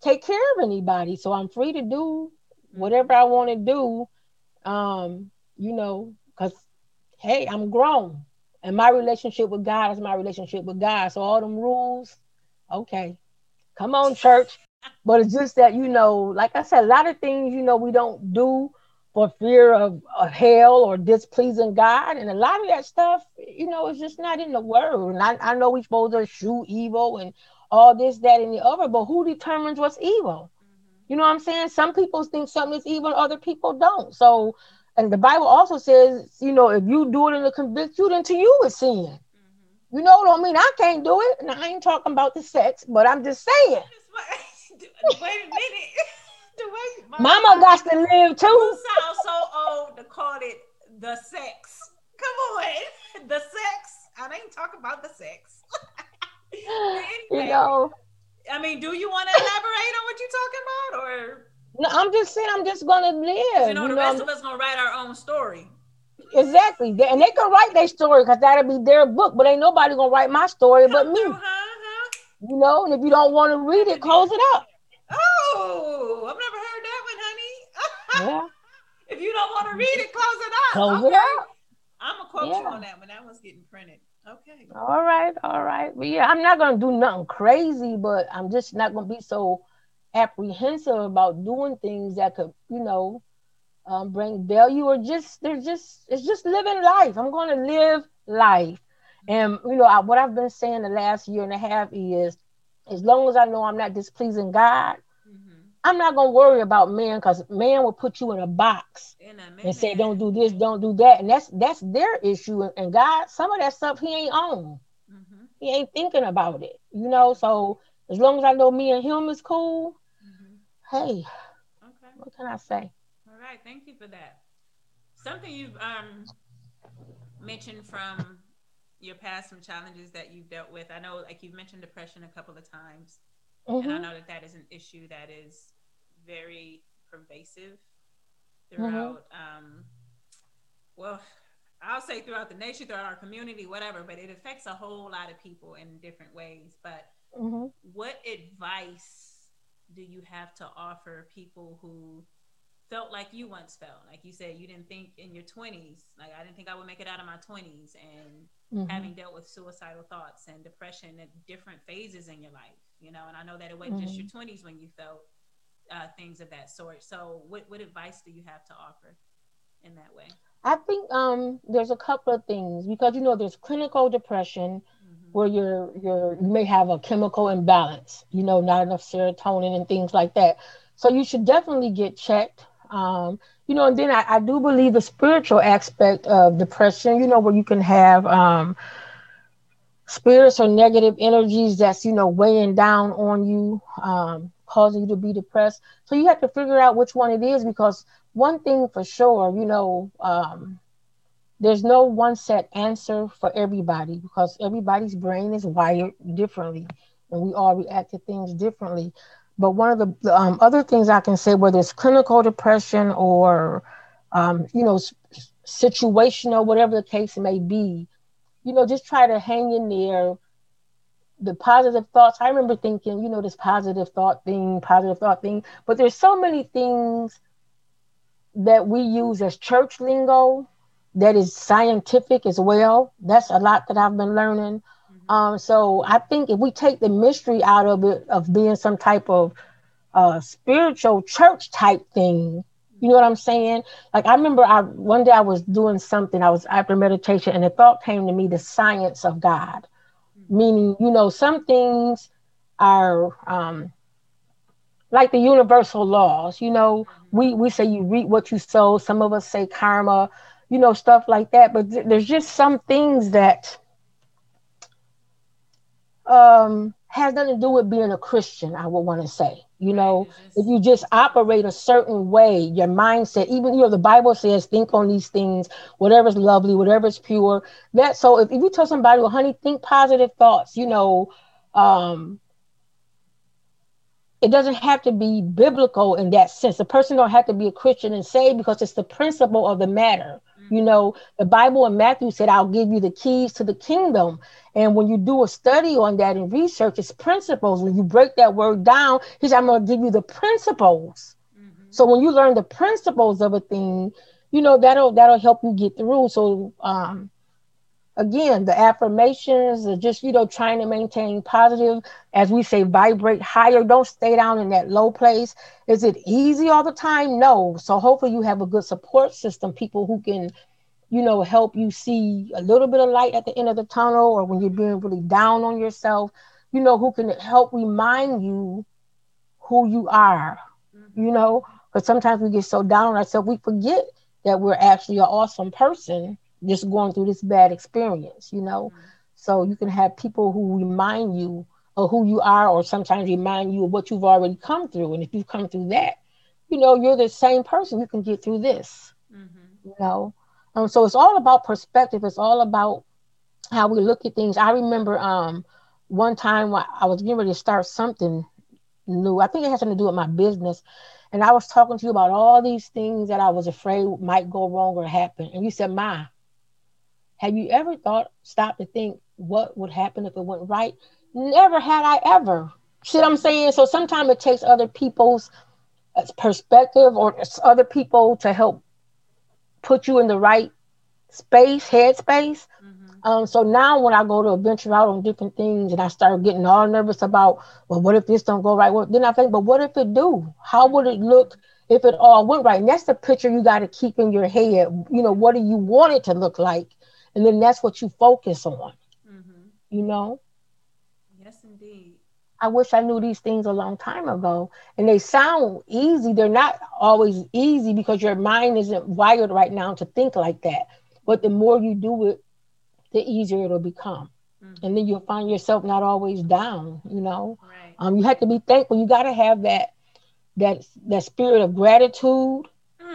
take care of anybody. So I'm free to do whatever I want to do. Um, you know, because hey, I'm grown And my relationship with God is my relationship with God. So all them rules, okay. Come on, church. But it's just that, you know, like I said, a lot of things, you know, we don't do for fear of, of hell or displeasing God. And a lot of that stuff, you know, it's just not in the word. And I, I know we're supposed to shoot evil and all this, that, and the other, but who determines what's evil? You know what I'm saying? Some people think something is evil, other people don't. So, and the Bible also says, you know, if you do it and it convict you, then to you it's sin. Mm-hmm. You know, what I mean I can't do it. And I ain't talking about the sex, but I'm just saying. Wait a minute. the way Mama got to live too. You sound so old to call it the sex. Come on, the sex. I ain't talking about the sex. anyway, you know. I mean, do you want to elaborate on what you're talking about, or? No, I'm just saying I'm just gonna live. You know, the rest of us gonna write our own story. Exactly, and they can write their story because that'll be their book. But ain't nobody gonna write my story but me. Uh-huh. You know, and if you don't want to read it, close it up. Oh, I've never heard that one, honey. yeah. If you don't want to read it, close it up. Close okay. it up. I'm gonna quote yeah. you on that when That one's getting printed. Okay. All right, all right. But yeah, I'm not gonna do nothing crazy, but I'm just not gonna be so apprehensive about doing things that could, you know, um, bring value or just they're just it's just living life. I'm gonna live life, and you know I, what I've been saying the last year and a half is, as long as I know I'm not displeasing God, I'm not gonna worry about man because man will put you in a box in a and say, "Don't do this, don't do that," and that's that's their issue. And God, some of that stuff He ain't on. Mm-hmm. He ain't thinking about it, you know. So as long as I know me and Him is cool, mm-hmm. hey, okay. what can I say? All right, thank you for that. Something you've um mentioned from your past, some challenges that you've dealt with. I know, like you've mentioned depression a couple of times. Mm-hmm. And I mm-hmm. know that that is an issue that is very pervasive throughout. Mm-hmm. Um, well, I'll say throughout the nation, throughout our community, whatever. But it affects a whole lot of people in different ways. But mm-hmm. what advice do you have to offer people who felt like you once felt? Like you said, you didn't think in your 20s, like I didn't think I would make it out of my 20s, and mm-hmm. having dealt with suicidal thoughts and depression at different phases in your life, you know. And I know that it wasn't just your 20s mm-hmm. when you felt uh, things of that sort. So, what, what advice do you have to offer in that way? I think um, there's a couple of things because you know there's clinical depression mm-hmm. where you're you're you may have a chemical imbalance, you know, not enough serotonin and things like that. So you should definitely get checked. Um, you know, and then I, I, do believe the spiritual aspect of depression, you know, where you can have um, spirits or negative energies that's, you know, weighing down on you. Um, causing you to be depressed. So you have to figure out which one it is because one thing for sure, you know, um, there's no one set answer for everybody because everybody's brain is wired differently and we all react to things differently. But one of the um, other things I can say, whether it's clinical depression or, um, you know, situational, whatever the case may be, you know, just try to hang in there the positive thoughts. I remember thinking, you know, this positive thought thing, positive thought thing, but there's so many things that we use as church lingo that is scientific as well. That's a lot that I've been learning. Mm-hmm. Um, so I think if we take the mystery out of it, of being some type of uh, spiritual church type thing, you know what I'm saying? Like I remember I one day I was doing something, I was after meditation, and the thought came to me, the science of God meaning you know some things are um, like the universal laws you know we we say you reap what you sow some of us say karma you know stuff like that but th- there's just some things that um has nothing to do with being a christian i would want to say you know? If you just operate a certain way your mindset even you know the bible says think on these things whatever's lovely whatever's pure. That so if, if you tell somebody well honey think positive thoughts you know um it doesn't have to be biblical in that sense. The person don't have to be a christian and say because it's the principle of the matter you know, the Bible in Matthew said, I'll give you the keys to the kingdom. And when you do a study on that and research, it's principles. When you break that word down, he said, I'm going to give you the principles. Mm-hmm. So when you learn the principles of a thing, you know, that'll that'll help you get through. So um again, the affirmations are just, you know, trying to maintain positive, as we say, vibrate higher. Don't stay down in that low place. Is it easy all the time? No. So hopefully you have a good support system, people who can, you know, help you see a little bit of light at the end of the tunnel or when you're being really down on yourself, you know, who can help remind you who you are, mm-hmm. you know, because sometimes we get so down on ourselves, we forget that we're actually an awesome person just going through this bad experience, you know. Mm-hmm. So you can have people who remind you of who you are, or sometimes remind you of what you've already come through. And if you've come through that, you know, you're the same person. You can get through this, mm-hmm. you know. Um, so it's all about perspective. It's all about how we look at things. I remember um, one time when I was getting ready to start something new. I think it has something to do with my business. And I was talking to you about all these things that I was afraid might go wrong or happen. And you said, Ma, have you ever thought, stop to think what would happen if it went right? Never had I ever. See what I'm saying? So sometimes it takes other people's uh, perspective or other people to help put you in the right space, headspace. Mm-hmm. Um, so now when I go to venture out on different things and I start getting all nervous about, well, what if this don't go right? Well, then I think, but what if it do? How would it look if it all went right? And that's the picture you got to keep in your head. You know, what do you want it to look like? And then that's what you focus on mm-hmm. you know? Yes indeed. I wish i knew these things a long time ago. And they sound easy. They're not always easy because your mind isn't wired right now to think like that. But the more you do it the easier it'll become. Mm-hmm. and then you'll find yourself not always down you know? Right. um, you have to be thankful. You got to have that that that spirit of gratitude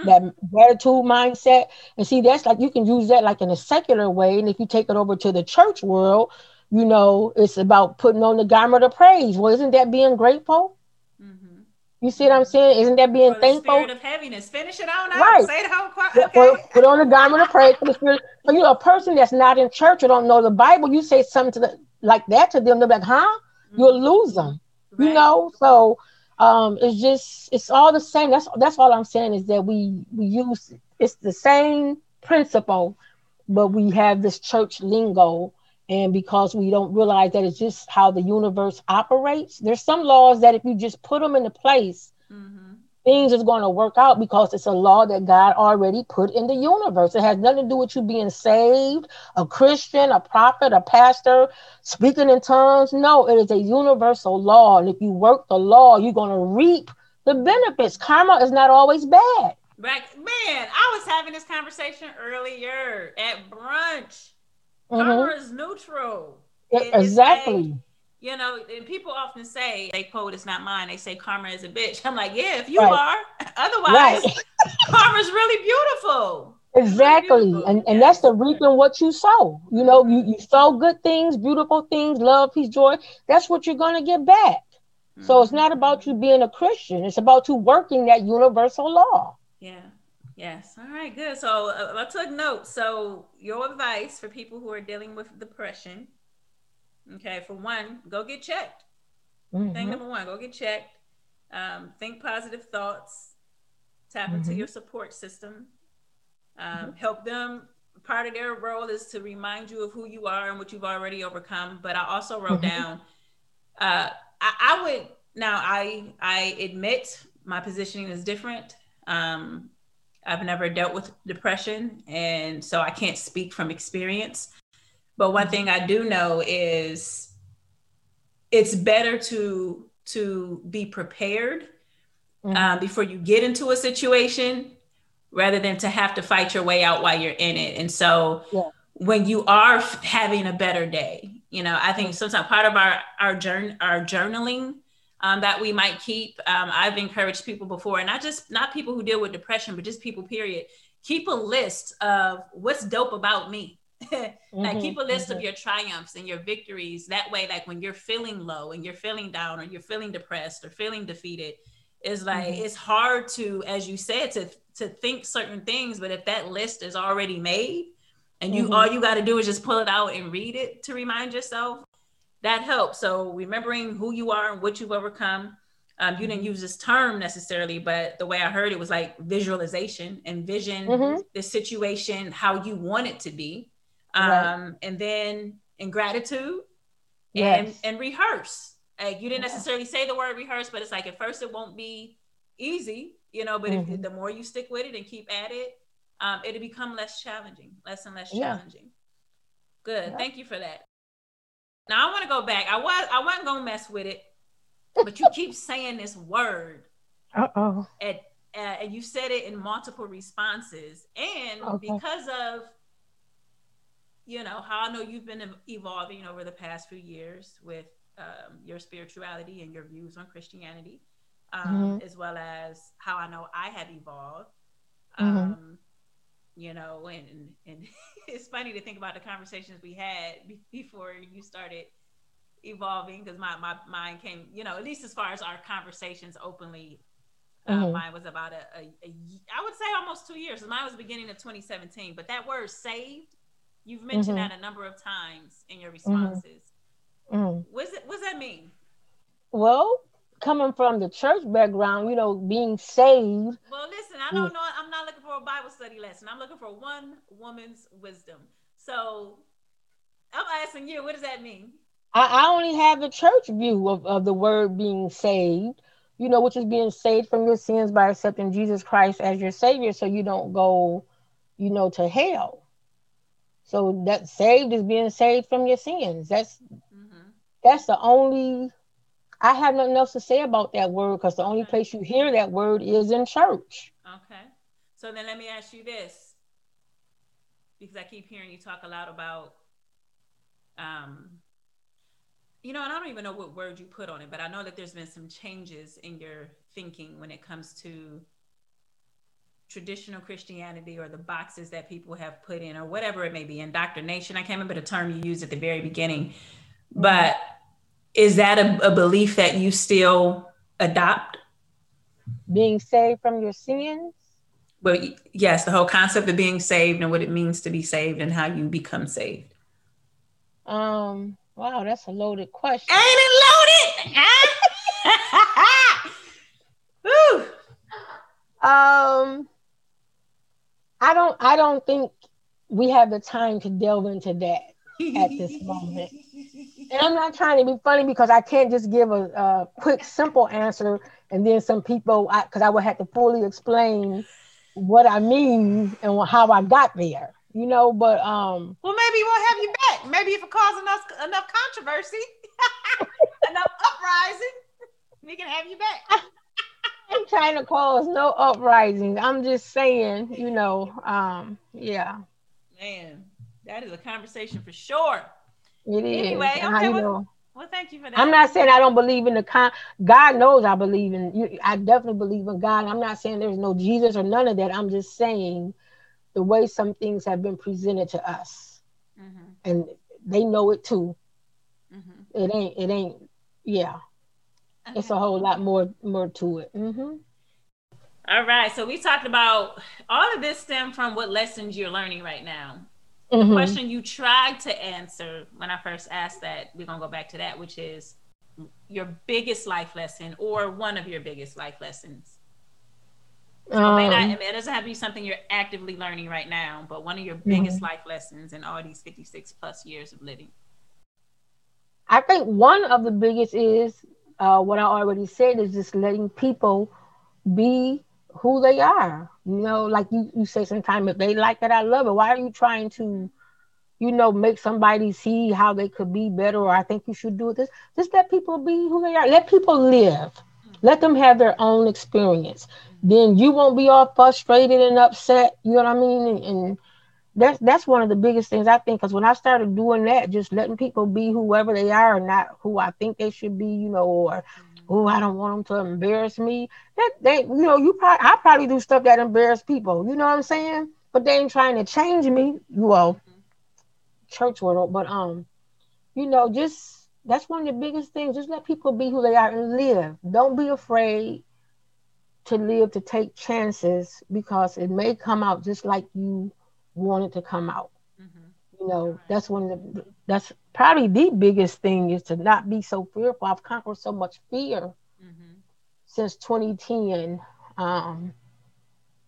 that gratitude mindset. And see, that's like you can use that like in a secular way. And if you take it over to the church world, you know, it's about putting on the garment of praise. Well, isn't that being grateful? Mm-hmm. You see what I'm saying? Isn't that being thankful? Spirit of heaviness. Finish it on out. Right. Say the whole choir. Okay. Put, put, on the garment of praise for the spirit. So, you know, a person that's not in church or don't know the Bible, you say something to the, like that to them, they're like, huh? Mm-hmm. You'll lose them. Right. You know, so um it's just it's all the same. That's that's all i'm saying is that we we use it's the same principle but we have this church lingo. And because we don't realize that it's just how the universe operates there's some laws that if you just put them into place mm-hmm things is going to work out because it's a law that God already put in the universe. It has nothing to do with you being saved, a Christian, a prophet, a pastor, speaking in tongues. No, it is a universal law. And if you work the law, you're going to reap the benefits. Karma is not always bad. Right. Man, I was having this conversation earlier at brunch. Mm-hmm. Karma is neutral. It, exactly you know, and people often say they quote it's not mine. They say karma is a bitch. I'm like, yeah, if you right. are. Otherwise, right. karma's really beautiful. Exactly. Really beautiful. And and that's the reaping what you sow. You know, you, you sow good things, beautiful things, love, peace, joy. That's what you're gonna get back. Mm-hmm. So it's not about you being a Christian. It's about you working that universal law. Yeah. Yes. All right. Good. So uh, I took notes. So your advice for people who are dealing with depression Okay, for one, go get checked. Mm-hmm. Thing number one, go get checked. Um, think positive thoughts. Tap mm-hmm. into your support system. Um, mm-hmm. Help them. Part of their role is to remind you of who you are and what you've already overcome. But I also wrote mm-hmm. down. Uh, I, I, would now. I I admit my positioning is different. Um, I've never dealt with depression, and so I can't speak from experience. But one thing I do know is it's better to to be prepared mm-hmm. um, before you get into a situation rather than to have to fight your way out while you're in it. And so yeah. when you are having a better day, you know, I think sometimes part of our our journey our journaling um, that we might keep. Um, I've encouraged people before, and not just not people who deal with depression, but just people. Period. Keep a list of what's dope about me like mm-hmm, keep a list mm-hmm. of your triumphs and your victories that way like when you're feeling low and you're feeling down or you're feeling depressed or feeling defeated it's like mm-hmm. it's hard to as you said to to think certain things but if that list is already made and you all mm-hmm. you got to do is just pull it out and read it to remind yourself that helps so remembering who you are and what you've overcome um, you didn't mm-hmm. use this term necessarily, but the way I heard it was like visualization, envision mm-hmm. the situation how you want it to be, um, right. and then in gratitude and yes. and rehearse. Like you didn't necessarily say the word rehearse, but it's like at first it won't be easy, you know. But mm-hmm. if, the more you stick with it and keep at it, um, it'll become less challenging, less and less challenging. Yeah. Good, yeah. thank you for that. Now I want to go back. I was I wasn't gonna mess with it, but you keep saying this word. Uh oh. And uh, and you said it in multiple responses, and okay. because of you know how I know you've been evolving over the past few years with um, your spirituality and your views on Christianity, um, mm-hmm. as well as how I know I have evolved. Mm-hmm. Um, you know, and and it's funny to think about the conversations we had before you started evolving because my, my mind came, you know, at least as far as our conversations openly, uh, mm-hmm. mine was about a, a, a, I would say almost two years. Mine was beginning of 2017, but that word saved, you've mentioned mm-hmm. that a number of times in your mm-hmm. responses. Mm-hmm. What's it, what's that mean? Well, coming from the church background, you know, being saved. Well, listen, I don't know. I'm not looking for a Bible study lesson. I'm looking for one woman's wisdom. So I'm asking you, what does that mean? I, I only have the church view of, of the word being saved, you know, which is being saved from your sins by accepting Jesus Christ as your savior so you don't go, you know, to hell. So that saved is being saved from your sins. That's mm-hmm. that's the only I have nothing else to say about that word because the only place you hear that word is in church. Okay. So then let me ask you this because I keep hearing you talk a lot about, um, you know, and I don't even know what word you put on it, but I know that there's been some changes in your thinking when it comes to traditional Christianity or the boxes that people have put in or whatever it may be, indoctrination. I can't remember the term you used at the very beginning, but is that a, a belief that you still adopt? Being saved from your sins? Well, yes, the whole concept of being saved and what it means to be saved and how you become saved. Um, wow, that's a loaded question. Ain't it loaded? Woo. Um, I don't I don't think we have the time to delve into that at this moment. And I'm not trying to be funny because I can't just give a, a quick, simple answer, and then some people, because I, I would have to fully explain what I mean and how I got there. You know, but um. Well, maybe we'll have you back. Maybe if it causes enough enough controversy, enough uprising, we can have you back. I'm trying to cause no uprisings. I'm just saying, you know, um, yeah. Man, that is a conversation for sure. It is. Anyway, okay. Well, well, thank you for that. I'm not saying I don't believe in the con. God knows I believe in you. I definitely believe in God. I'm not saying there's no Jesus or none of that. I'm just saying the way some things have been presented to us, mm-hmm. and they know it too. Mm-hmm. It ain't. It ain't. Yeah. Okay. It's a whole lot more more to it. Mm-hmm. All right. So we talked about all of this stem from what lessons you're learning right now. Mm-hmm. The question you tried to answer when I first asked that, we're gonna go back to that, which is your biggest life lesson or one of your biggest life lessons. So um, it, not, it doesn't have to be something you're actively learning right now, but one of your biggest mm-hmm. life lessons in all these 56 plus years of living. I think one of the biggest is uh, what I already said is just letting people be who they are. You know, like you, you say sometimes if they like it, I love it. Why are you trying to, you know, make somebody see how they could be better or I think you should do this? Just let people be who they are. Let people live. Let them have their own experience. Then you won't be all frustrated and upset. You know what I mean? And, and that's that's one of the biggest things I think because when I started doing that, just letting people be whoever they are and not who I think they should be, you know, or oh, I don't want them to embarrass me. That they, you know, you probably I probably do stuff that embarrass people. You know what I'm saying? But they ain't trying to change me. Well, mm-hmm. church world, but um, you know, just that's one of the biggest things. Just let people be who they are and live. Don't be afraid to live to take chances because it may come out just like you wanted to come out. Mm-hmm. You know, that's one of the that's probably the biggest thing is to not be so fearful. I've conquered so much fear mm-hmm. since 2010. Um,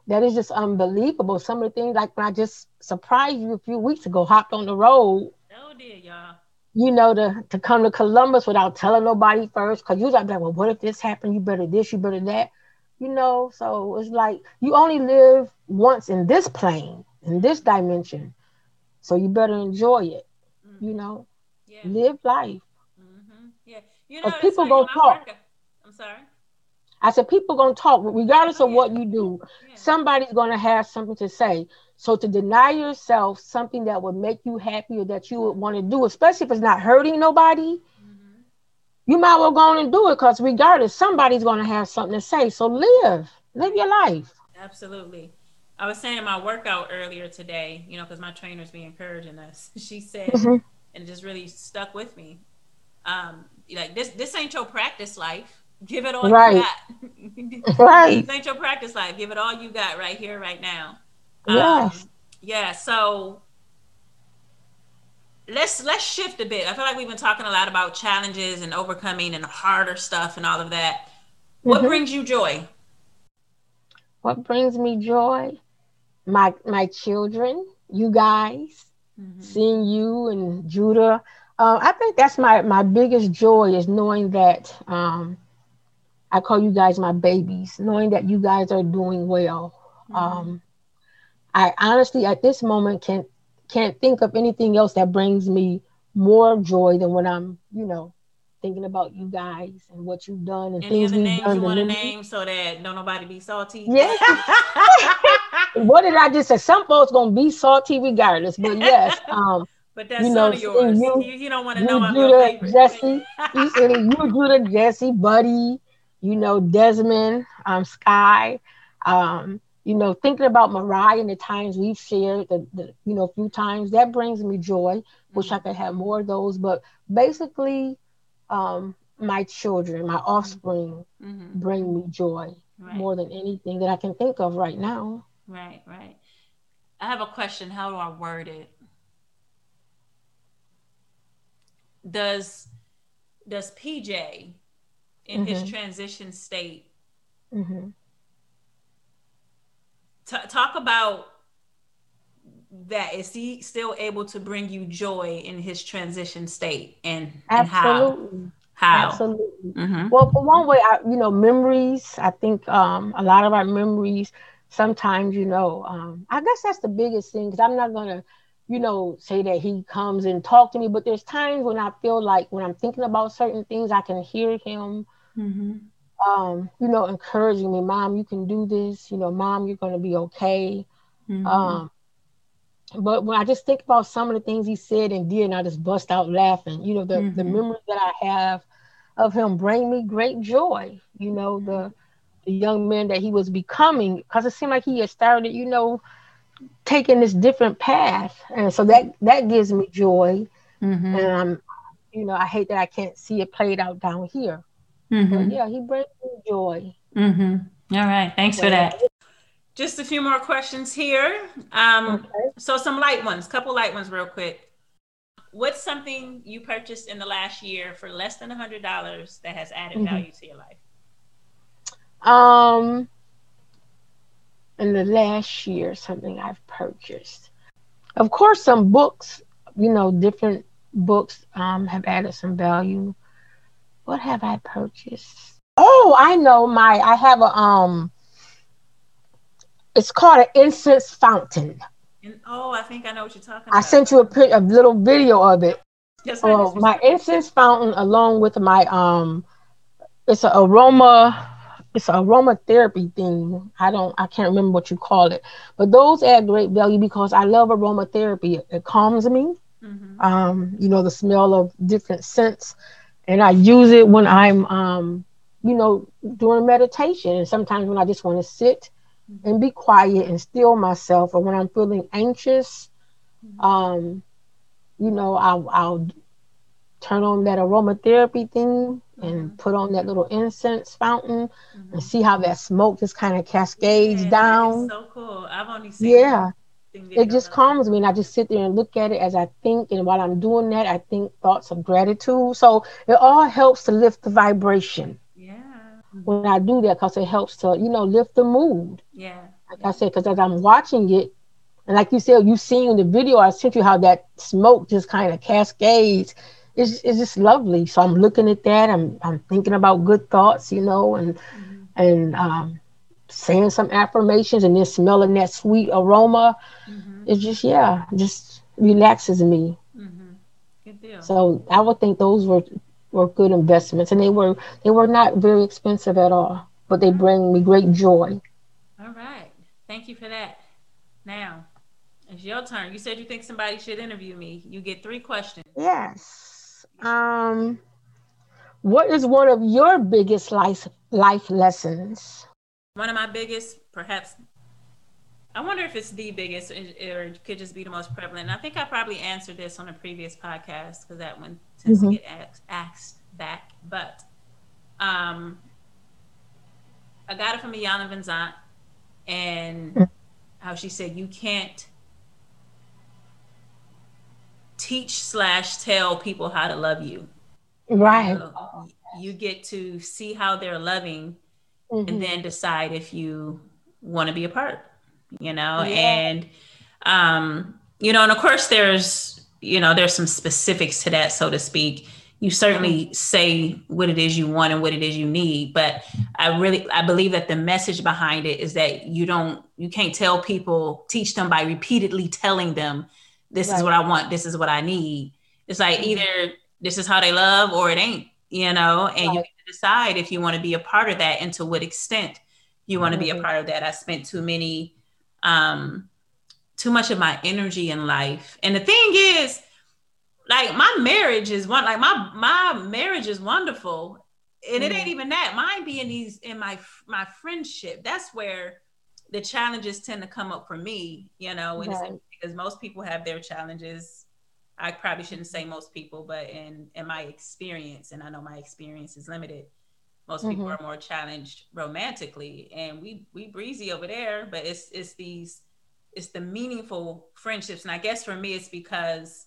that is just unbelievable. Some of the things like when I just surprised you a few weeks ago, hopped on the road. Oh dear, y'all. You know, to, to come to Columbus without telling nobody first. Cause usually I'm like, well, what if this happened? You better this, you better that. You know, so it's like you only live once in this plane, in this dimension. So you better enjoy it. Mm-hmm. You know, yeah. live life. Mm-hmm. Yeah, you know, people go talk. I'm sorry. I said, people gonna talk, regardless of what you do. Somebody's gonna have something to say. So to deny yourself something that would make you happy or that you would want to do, especially if it's not hurting nobody, mm-hmm. you might well go on and do it because regardless, somebody's gonna have something to say. So live, live your life. Absolutely. I was saying my workout earlier today, you know, because my trainer's be encouraging us. She said, mm-hmm. and it just really stuck with me. Um, like this, this ain't your practice life Give it all right. you got. right. This ain't your practice life. Give it all you got right here, right now. Yes. Um, yeah. So let's let's shift a bit. I feel like we've been talking a lot about challenges and overcoming and harder stuff and all of that. What mm-hmm. brings you joy? What brings me joy? My my children, you guys, mm-hmm. seeing you and Judah. Uh, I think that's my my biggest joy is knowing that um, I call you guys my babies, knowing that you guys are doing well. Mm-hmm. Um, I honestly, at this moment, can't can't think of anything else that brings me more joy than when I'm, you know, thinking about you guys and what you've done and Any things we've names. You want to name so that don't nobody be salty? Yeah. what did I just say? Some folks gonna be salty regardless, but yes. Um, but that's you know, yours. You, you, you, don't want to know I'm Judah, Jesse, you you Judah, Jesse, Buddy, you know, Desmond, um, Sky, um, you know, thinking about Mariah and the times we've shared, the, the you know, a few times, that brings me joy. Mm-hmm. Wish I could have more of those. But basically, um, my children, my offspring mm-hmm. bring me joy right. more than anything that I can think of right now. Right, right. I have a question. How do I word it? Does does PJ in mm-hmm. his transition state. Mm-hmm. T- talk about that. Is he still able to bring you joy in his transition state, and, and Absolutely. how? How? Absolutely. Mm-hmm. Well, for one way, I, you know, memories. I think um, a lot of our memories. Sometimes, you know, um, I guess that's the biggest thing because I'm not gonna you know, say that he comes and talk to me, but there's times when I feel like when I'm thinking about certain things, I can hear him mm-hmm. um, you know, encouraging me, Mom, you can do this. You know, Mom, you're going to be okay. Mm-hmm. Um, but when I just think about some of the things he said and did, and I just bust out laughing. You know, the mm-hmm. the memories that I have of him bring me great joy. You know, the the young man that he was becoming, because it seemed like he had started, you know, taking this different path, and so that that gives me joy. Mm-hmm. And I'm, you know, I hate that I can't see it played out down here. Mm-hmm. yeah, he brings me joy. Mm-hmm. All right. Thanks for that. Just a few more questions here. Um, okay. So, some light ones, couple light ones, real quick. What's something you purchased in the last year for less than a hundred dollars that has added mm-hmm. value to your life? Um, in the last year, something I've purchased. Of course, some books. You know, different books um, have added some value what have I purchased? Oh, I know my I have a um it's called an incense fountain. And, oh, I think I know what you're talking about. I sent you a, a little video of it. Yes, oh, my incense fountain along with my um it's an aroma it's an aromatherapy thing. I don't I can't remember what you call it. But those add great value because I love aromatherapy. It, it calms me. Mm-hmm. Um, you know, the smell of different scents and I use it when I'm, um, you know, doing meditation, and sometimes when I just want to sit and be quiet and still myself, or when I'm feeling anxious, um, you know, I'll, I'll turn on that aromatherapy thing and mm-hmm. put on that little incense fountain mm-hmm. and see how that smoke just kind of cascades yeah, down. so cool. I've only seen yeah it just calms me and i just sit there and look at it as i think and while i'm doing that i think thoughts of gratitude so it all helps to lift the vibration yeah when I do that because it helps to, you know, lift the mood. Yeah. Like yeah. I said, because as I'm watching it, and like you said, you seen the video I sent you how that smoke just kind of cascades. It's, it's just lovely. So I'm looking at that. I'm I'm thinking about good thoughts, you know, and mm-hmm. and um, saying some affirmations, and then smelling that sweet aroma. Mm-hmm. It's just yeah, just relaxes me. Mm-hmm. Good deal. So I would think those were were good investments, and they were they were not very expensive at all, but they bring me great joy. All right, thank you for that. Now, it's your turn. You said you think somebody should interview me. You get three questions. Yes. Um, what is one of your biggest life life lessons? One of my biggest, perhaps. I wonder if it's the biggest, or it could just be the most prevalent. And I think I probably answered this on a previous podcast because that one tends mm-hmm. to get asked, asked back. But um, I got it from Iyanla Vanzant, and mm. how she said you can't teach slash tell people how to love you. Right. So you get to see how they're loving mm-hmm. and then decide if you want to be a part, you know, yeah. and um, you know, and of course there's, you know, there's some specifics to that, so to speak. You certainly mm-hmm. say what it is you want and what it is you need, but I really I believe that the message behind it is that you don't you can't tell people teach them by repeatedly telling them this right. is what I want, this is what I need. It's like mm-hmm. either this is how they love or it ain't, you know, and right. you can decide if you want to be a part of that and to what extent you want to mm-hmm. be a mm-hmm. part of that. I spent too many, um, too much of my energy in life. And the thing is, like my marriage is one, like my my marriage is wonderful. And mm-hmm. it ain't even that. Mine being these in my my friendship. That's where the challenges tend to come up for me, you know, right. Because most people have their challenges. I probably shouldn't say most people, but in in my experience, and I know my experience is limited. Most mm-hmm. people are more challenged romantically, and we we breezy over there. But it's it's these it's the meaningful friendships, and I guess for me, it's because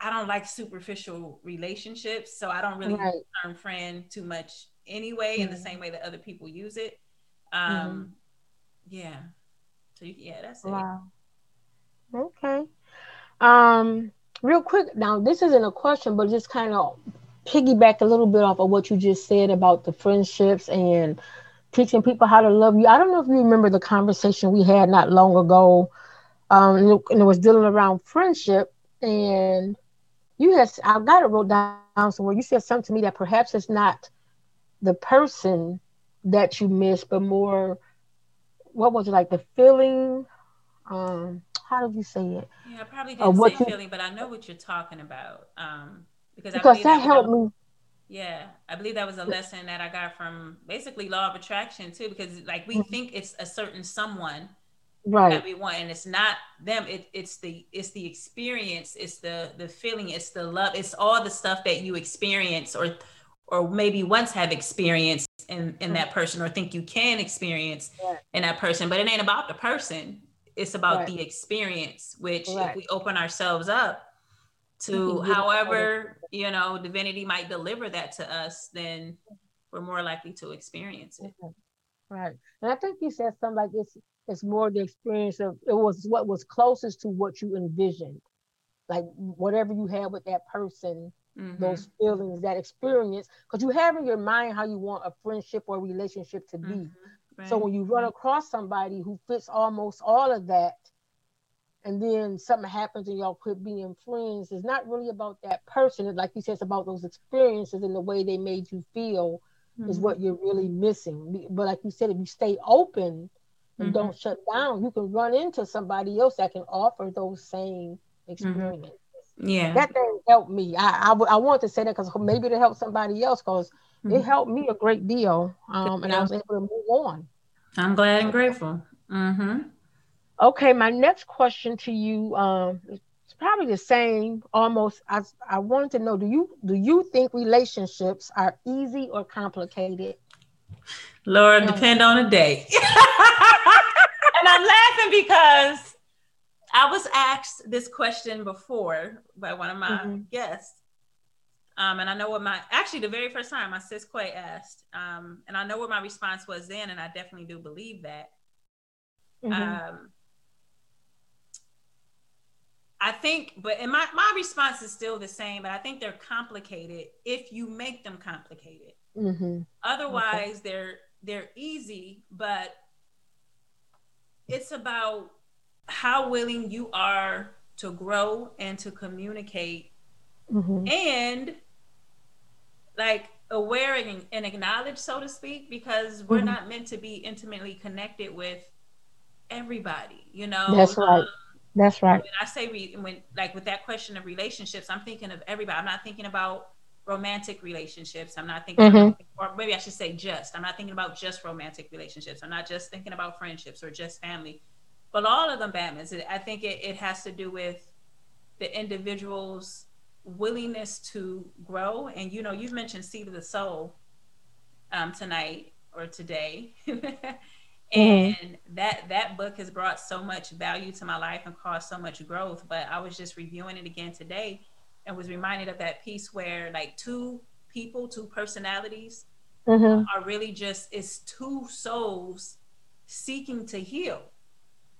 I don't like superficial relationships, so I don't really right. term friend too much anyway. Mm-hmm. In the mm-hmm. same way that other people use it. Um, mm-hmm yeah. So you, yeah, that's wow. it. Okay. Um, real quick now, this isn't a question, but just kind of piggyback a little bit off of what you just said about the friendships and teaching people how to love you. I don't know if you remember the conversation we had not long ago, um, and, it, was dealing around friendship. And you had, I got it wrote down somewhere. You said something to me that perhaps it's not the person that you miss, but more what was it like the feeling? Um, how did you say it? Yeah, I probably didn't uh, say you, feeling, but I know what you're talking about. Um, because because that, that helped me. Yeah, I believe that was a lesson that I got from basically law of attraction too, because like we mm-hmm. think it's a certain someone right that we want and it's not them it, it's the it's the experience it's the the feeling it's the love it's all the stuff that you experience or or maybe once have experienced in in that person or think you can experience right. in that person but it ain't about the person it's about right. the experience which right. if we open ourselves up to however you know divinity might deliver that to us then we're more likely to experience it mm-hmm. right and i think you said something like it's it's more the experience of it was what was closest to what you envisioned like whatever you had with that person mm-hmm. those feelings, that experience, because you have in your mind how you want a friendship or relationship to be. Mm-hmm. Right. So when you run across somebody who fits almost all of that, and then something happens and y'all quit being friends, it's not really about that person. Like you said, it's about those experiences and the way they made you feel mm-hmm. is what you're really missing. But like you said, if you stay open and mm-hmm. don't shut down, you can run into somebody else that can offer those same mm-hmm. experiences. Yeah. That thing helped me. I, I, I want to say that because maybe to help somebody else because mm-hmm. it helped me a great deal. Um, and I was able to move on. I'm glad and grateful. Mm-hmm. Okay, my next question to you, um, it's probably the same. Almost, I I wanted to know: Do you do you think relationships are easy or complicated? Lord, depend on the day. and I'm laughing because I was asked this question before by one of my mm-hmm. guests. Um, and I know what my actually the very first time my sis Quay asked, um, and I know what my response was then, and I definitely do believe that. Mm-hmm. Um, I think, but and my, my response is still the same, but I think they're complicated if you make them complicated. Mm-hmm. Otherwise, okay. they're they're easy, but it's about how willing you are to grow and to communicate mm-hmm. and like aware and, and, acknowledge, so to speak, because we're mm-hmm. not meant to be intimately connected with everybody, you know? That's right. Um, that's right. When I say re- when like with that question of relationships, I'm thinking of everybody. I'm not thinking about romantic relationships. I'm not thinking, mm-hmm. about, or maybe I should say just. I'm not thinking about just romantic relationships. I'm not just thinking about friendships or just family, but all of them, Batman's. I think it, it has to do with the individual's willingness to grow. And you know, you've mentioned Seat of the Soul um, tonight or today. Mm-hmm. and that that book has brought so much value to my life and caused so much growth but i was just reviewing it again today and was reminded of that piece where like two people two personalities mm-hmm. are really just it's two souls seeking to heal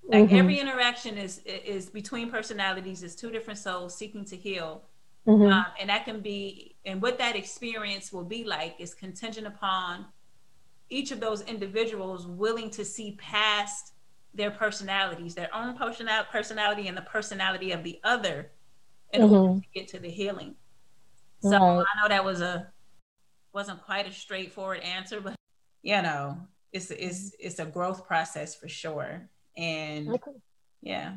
like mm-hmm. every interaction is is between personalities is two different souls seeking to heal mm-hmm. um, and that can be and what that experience will be like is contingent upon each of those individuals willing to see past their personalities, their own personality and the personality of the other in mm-hmm. order to get to the healing. So right. I know that was a wasn't quite a straightforward answer, but you know, it's it's it's a growth process for sure. And okay. yeah.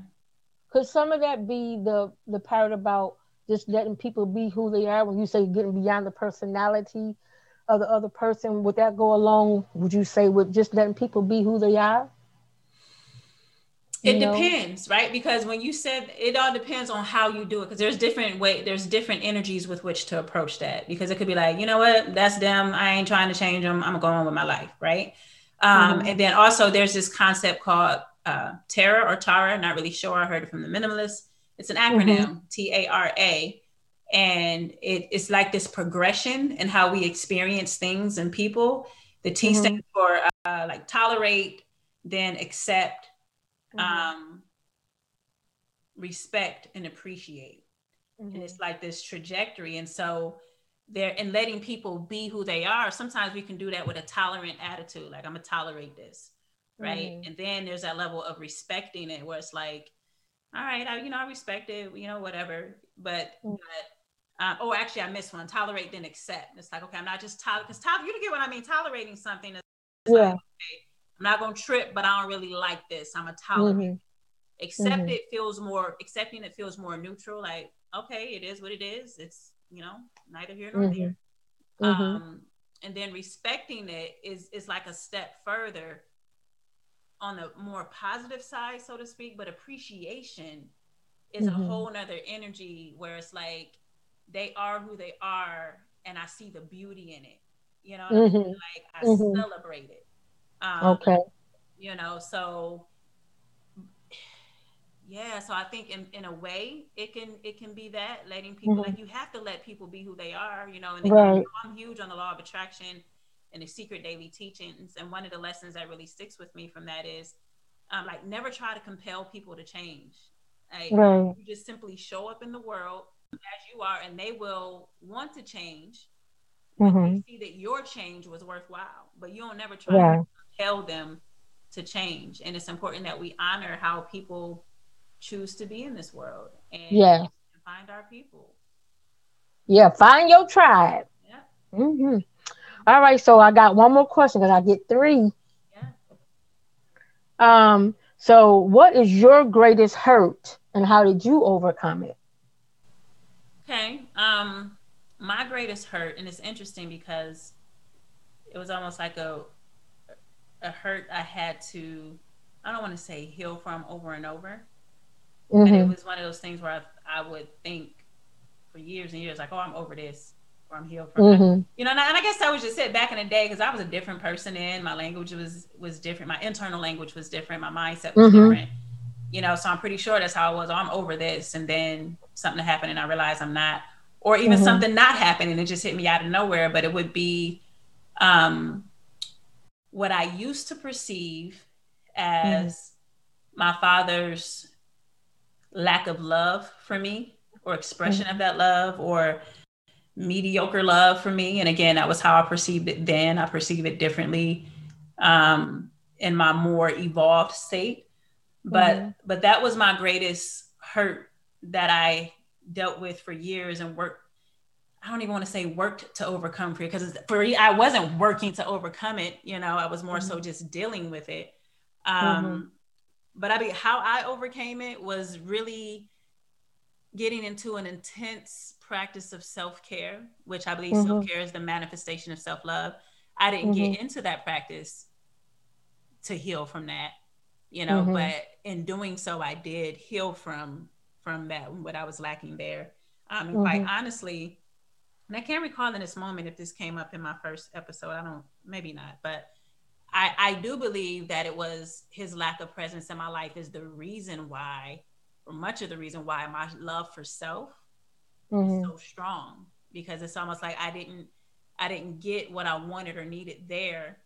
Could some of that be the the part about just letting people be who they are when you say getting beyond the personality of the other person, would that go along, would you say, with just letting people be who they are? it know? depends right because when you said it all depends on how you do it because there's different way there's different energies with which to approach that because it could be like you know what that's them i ain't trying to change them i'm going on with my life right um, mm-hmm. and then also there's this concept called uh, Tara or Tara, not really sure. I heard it from the minimalist. It's an acronym, mm-hmm. T A R A and it, it's like this progression in how we experience things and people. The T mm-hmm. stands for uh, like tolerate, then accept, mm-hmm. um, respect, and appreciate. Mm-hmm. And it's like this trajectory. And so there, and letting people be who they are, sometimes we can do that with a tolerant attitude, like I'm gonna tolerate this, right? Mm-hmm. And then there's that level of respecting it, where it's like, all right, I, you know, I respect it, you know, whatever. But, mm. but um, oh, actually, I missed one. Tolerate, then accept. It's like, okay, I'm not just tolerate because tolerate. You get what I mean. Tolerating something is yeah. Like, okay, I'm not gonna trip, but I don't really like this. I'm a tolerate. Mm-hmm. Accept mm-hmm. it feels more. Accepting it feels more neutral. Like, okay, it is what it is. It's you know neither here nor mm-hmm. there. Mm-hmm. Um, and then respecting it is is like a step further on the more positive side, so to speak. But appreciation is a mm-hmm. whole nother energy where it's like they are who they are and I see the beauty in it. You know, mm-hmm. I mean? like I mm-hmm. celebrate it. Um, okay. You know, so yeah, so I think in, in a way it can it can be that letting people mm-hmm. like you have to let people be who they are, you know, and right. I'm huge on the law of attraction and the secret daily teachings. And one of the lessons that really sticks with me from that is um, like never try to compel people to change. Like, right. You just simply show up in the world as you are, and they will want to change when mm-hmm. they see that your change was worthwhile. But you don't never try yeah. to tell them to change. And it's important that we honor how people choose to be in this world and yeah. find our people. Yeah, find your tribe. Yeah. Mm-hmm. All right, so I got one more question because I get three. Yeah. Um. So, what is your greatest hurt, and how did you overcome it? Okay. Um, my greatest hurt, and it's interesting because it was almost like a a hurt I had to I don't want to say heal from over and over, mm-hmm. but it mm-hmm. was one of those things where I, I would think for years and years like, oh, I'm over this or I'm healed from mm-hmm. You know, and I, and I, guess I was just it back in the day because I was a different person. then my language was was different. My internal language was different. My mindset was mm-hmm. different. You know, so I'm pretty sure that's how I was. Oh, I'm over this, and then something happened, and I realized I'm not or even mm-hmm. something not happening and it just hit me out of nowhere, but it would be um, what I used to perceive as mm. my father's lack of love for me or expression mm. of that love or mediocre love for me. And again, that was how I perceived it then. I perceive it differently um, in my more evolved state. But mm. but that was my greatest hurt that I dealt with for years and worked I don't even want to say worked to overcome for because for I wasn't working to overcome it. You know, I was more mm-hmm. so just dealing with it. Um, mm-hmm. But I mean, how I overcame it was really getting into an intense practice of self care, which I believe mm-hmm. self care is the manifestation of self love. I didn't get mm-hmm. into that practice to heal from that, you know, mm-hmm. but in doing so, I did heal from from that what I was lacking there. Um, and quite mm-hmm. honestly, and I can't recall in this moment if this came up in my first episode. I don't, maybe not, but I, I do believe that it was his lack of presence in my life is the reason why, or much of the reason why my love for self mm-hmm. so strong because it's almost like I didn't, I didn't get what I wanted or needed there.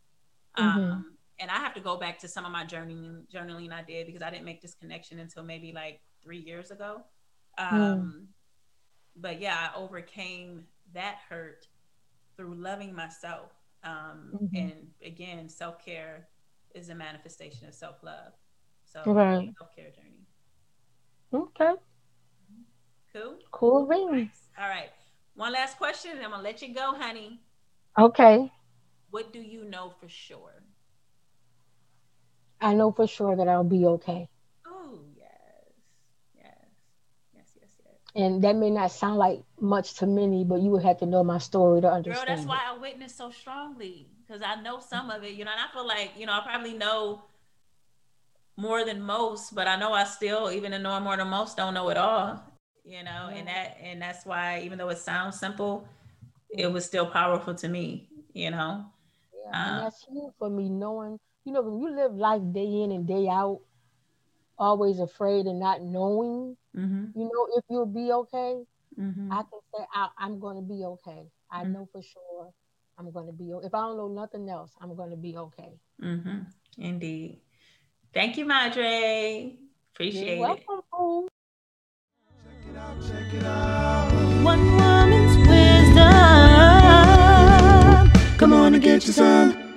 Mm-hmm. Um, and I have to go back to some of my journaling, journaling I did because I didn't make this connection until maybe like three years ago. Mm. Um, mm. But yeah, I overcame that hurt through loving myself. Um, mm-hmm. And again, self care is a manifestation of self love. So, right. self care journey. Okay. Cool. Cool ring. All right. One last question, and I'm gonna let you go, honey. Okay. What do you know for sure? I know for sure that I'll be okay. Oh yes, yes, yes, yes, yes. And that may not sound like much to many, but you would have to know my story to understand. Girl, that's why I witness so strongly because I know some of it, you know, and I feel like, you know, I probably know more than most, but I know I still, even in knowing more than most, don't know it all, you know, yeah. and that, and that's why, even though it sounds simple, it was still powerful to me, you know. Yeah, um, that's huge for me knowing, you know, when you live life day in and day out, always afraid and not knowing, mm-hmm. you know, if you'll be okay, mm-hmm. I can say I, am going to be okay. I mm-hmm. know for sure I'm going to be. If I don't know nothing else, I'm going to be okay. Mm-hmm. Indeed. Thank you, Madre. Appreciate You're welcome, it. One woman's wisdom. Come on and get you some.